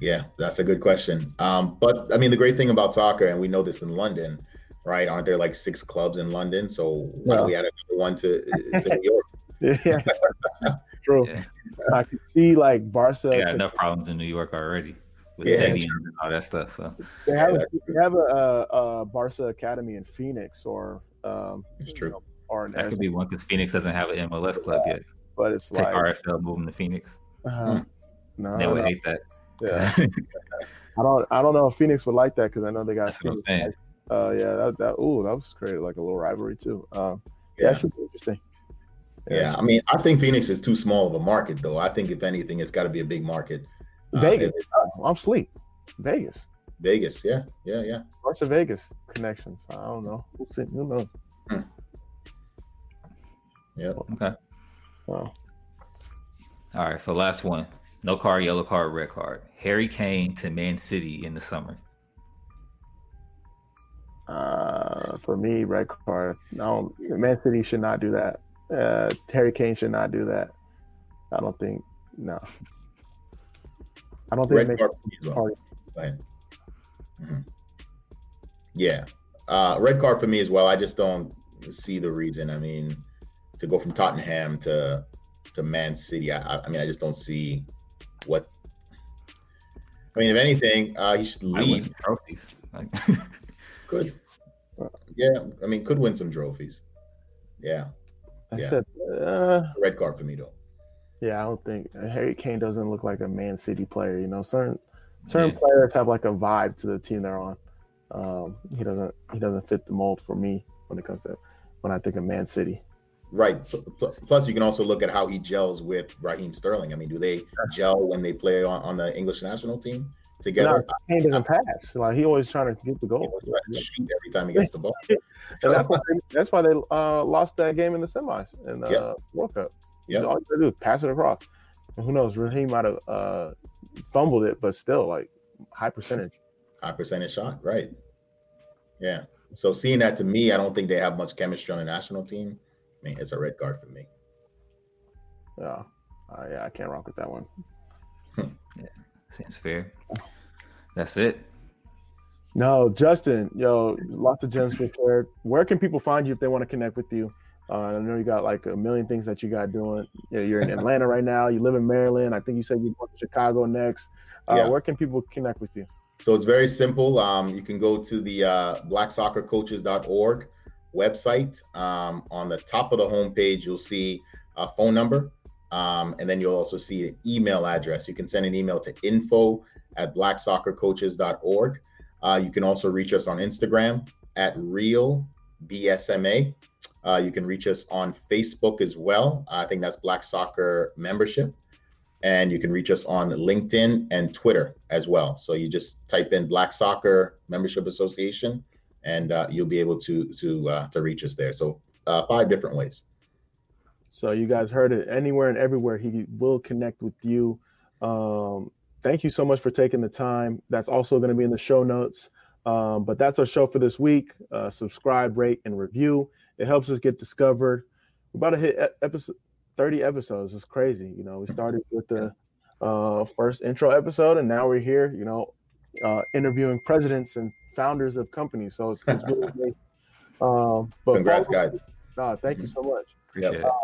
Yeah, that's a good question. Um, but I mean, the great thing about soccer, and we know this in London, right? Aren't there like six clubs in London? So why don't we add another one to, to New York? yeah, true. Yeah. I can see like Barca. Yeah, enough problems in New York already. with yeah, stadiums and all that stuff. So they have, yeah, they have a, a, Barca Academy in Phoenix, or um, it's true. Know, or that could be one because Phoenix doesn't have an MLS club yet. But it's take like, RSL, move them to Phoenix. Uh-huh. Hmm. No, they would no. hate that. Yeah. I don't. I don't know if Phoenix would like that because I know they got. That's what Uh, yeah, that that ooh, that was created like a little rivalry too. Um, yeah, yeah should be interesting. Yeah, yeah, I mean, I think Phoenix is too small of a market, though. I think if anything, it's got to be a big market. Uh, Vegas, uh, I'm sleep. Vegas. Vegas, yeah, yeah, yeah. Parts of Vegas connections. I don't know. Who knows? Hmm. Yeah. Okay. Wow. All right. So last one. No card, yellow card, red card. Harry Kane to Man City in the summer. Uh, for me, red card. No, Man City should not do that. Uh, Harry Kane should not do that. I don't think. No. I don't think red card well. mm-hmm. Yeah, uh, red card for me as well. I just don't see the reason. I mean, to go from Tottenham to to Man City, I, I mean, I just don't see what. I mean, if anything, uh, he should leave. Trophies. could. Yeah, I mean, could win some trophies. Yeah. I yeah. said uh, red card for me though. Yeah, I don't think Harry Kane doesn't look like a Man City player. You know, certain certain yeah. players have like a vibe to the team they're on. Um, he doesn't he doesn't fit the mold for me when it comes to when I think of Man City. Right. Plus, you can also look at how he gels with Raheem Sterling. I mean, do they gel when they play on, on the English national team together? No, Kane doesn't pass. Like he always trying to get the goal. shoot every time he gets the ball. so, and that's why they, that's why they uh, lost that game in the semis in the uh, World Cup. Yeah. All you gotta do is pass it across. And who knows? Raheem might have uh, fumbled it, but still, like high percentage. High percentage shot, right? Yeah. So seeing that to me, I don't think they have much chemistry on the national team. I mean, it's a red card for me. Yeah, uh, yeah, I can't rock with that one. yeah, seems fair. That's it. No, Justin, yo, lots of gems for shared. Where can people find you if they want to connect with you? Uh, I know you got like a million things that you got doing. You're in Atlanta right now. You live in Maryland. I think you said you're going to Chicago next. Uh, yeah. Where can people connect with you? So it's very simple. Um, you can go to the uh, blacksoccercoaches.org website. Um, on the top of the homepage, you'll see a phone number, um, and then you'll also see an email address. You can send an email to info at blacksoccercoaches.org. Uh, you can also reach us on Instagram at real BSMA. Uh, you can reach us on Facebook as well. I think that's Black Soccer Membership. And you can reach us on LinkedIn and Twitter as well. So you just type in Black Soccer Membership Association and uh, you'll be able to to uh, to reach us there. So uh, five different ways. So you guys heard it. Anywhere and everywhere, he will connect with you. Um, thank you so much for taking the time. That's also going to be in the show notes. Um, but that's our show for this week. Uh, subscribe, rate, and review. It helps us get discovered. We're about to hit episode 30 episodes. It's crazy. You know, we started with the uh, first intro episode, and now we're here. You know, uh, interviewing presidents and founders of companies. So it's, it's really great. Um, but congrats, follow, guys. No, thank you so much. Appreciate uh, it.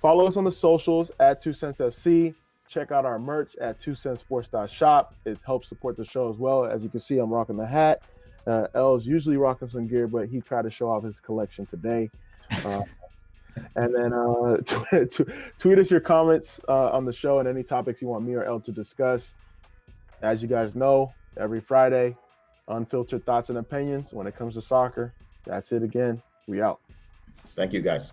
Follow us on the socials at Two Cents FC. Check out our merch at two cents sports shop. It helps support the show as well. As you can see, I'm rocking the hat. Uh, L's usually rocking some gear, but he tried to show off his collection today. Uh, and then uh, t- t- tweet us your comments uh, on the show and any topics you want me or L to discuss. As you guys know, every Friday, unfiltered thoughts and opinions when it comes to soccer. That's it again. We out. Thank you, guys.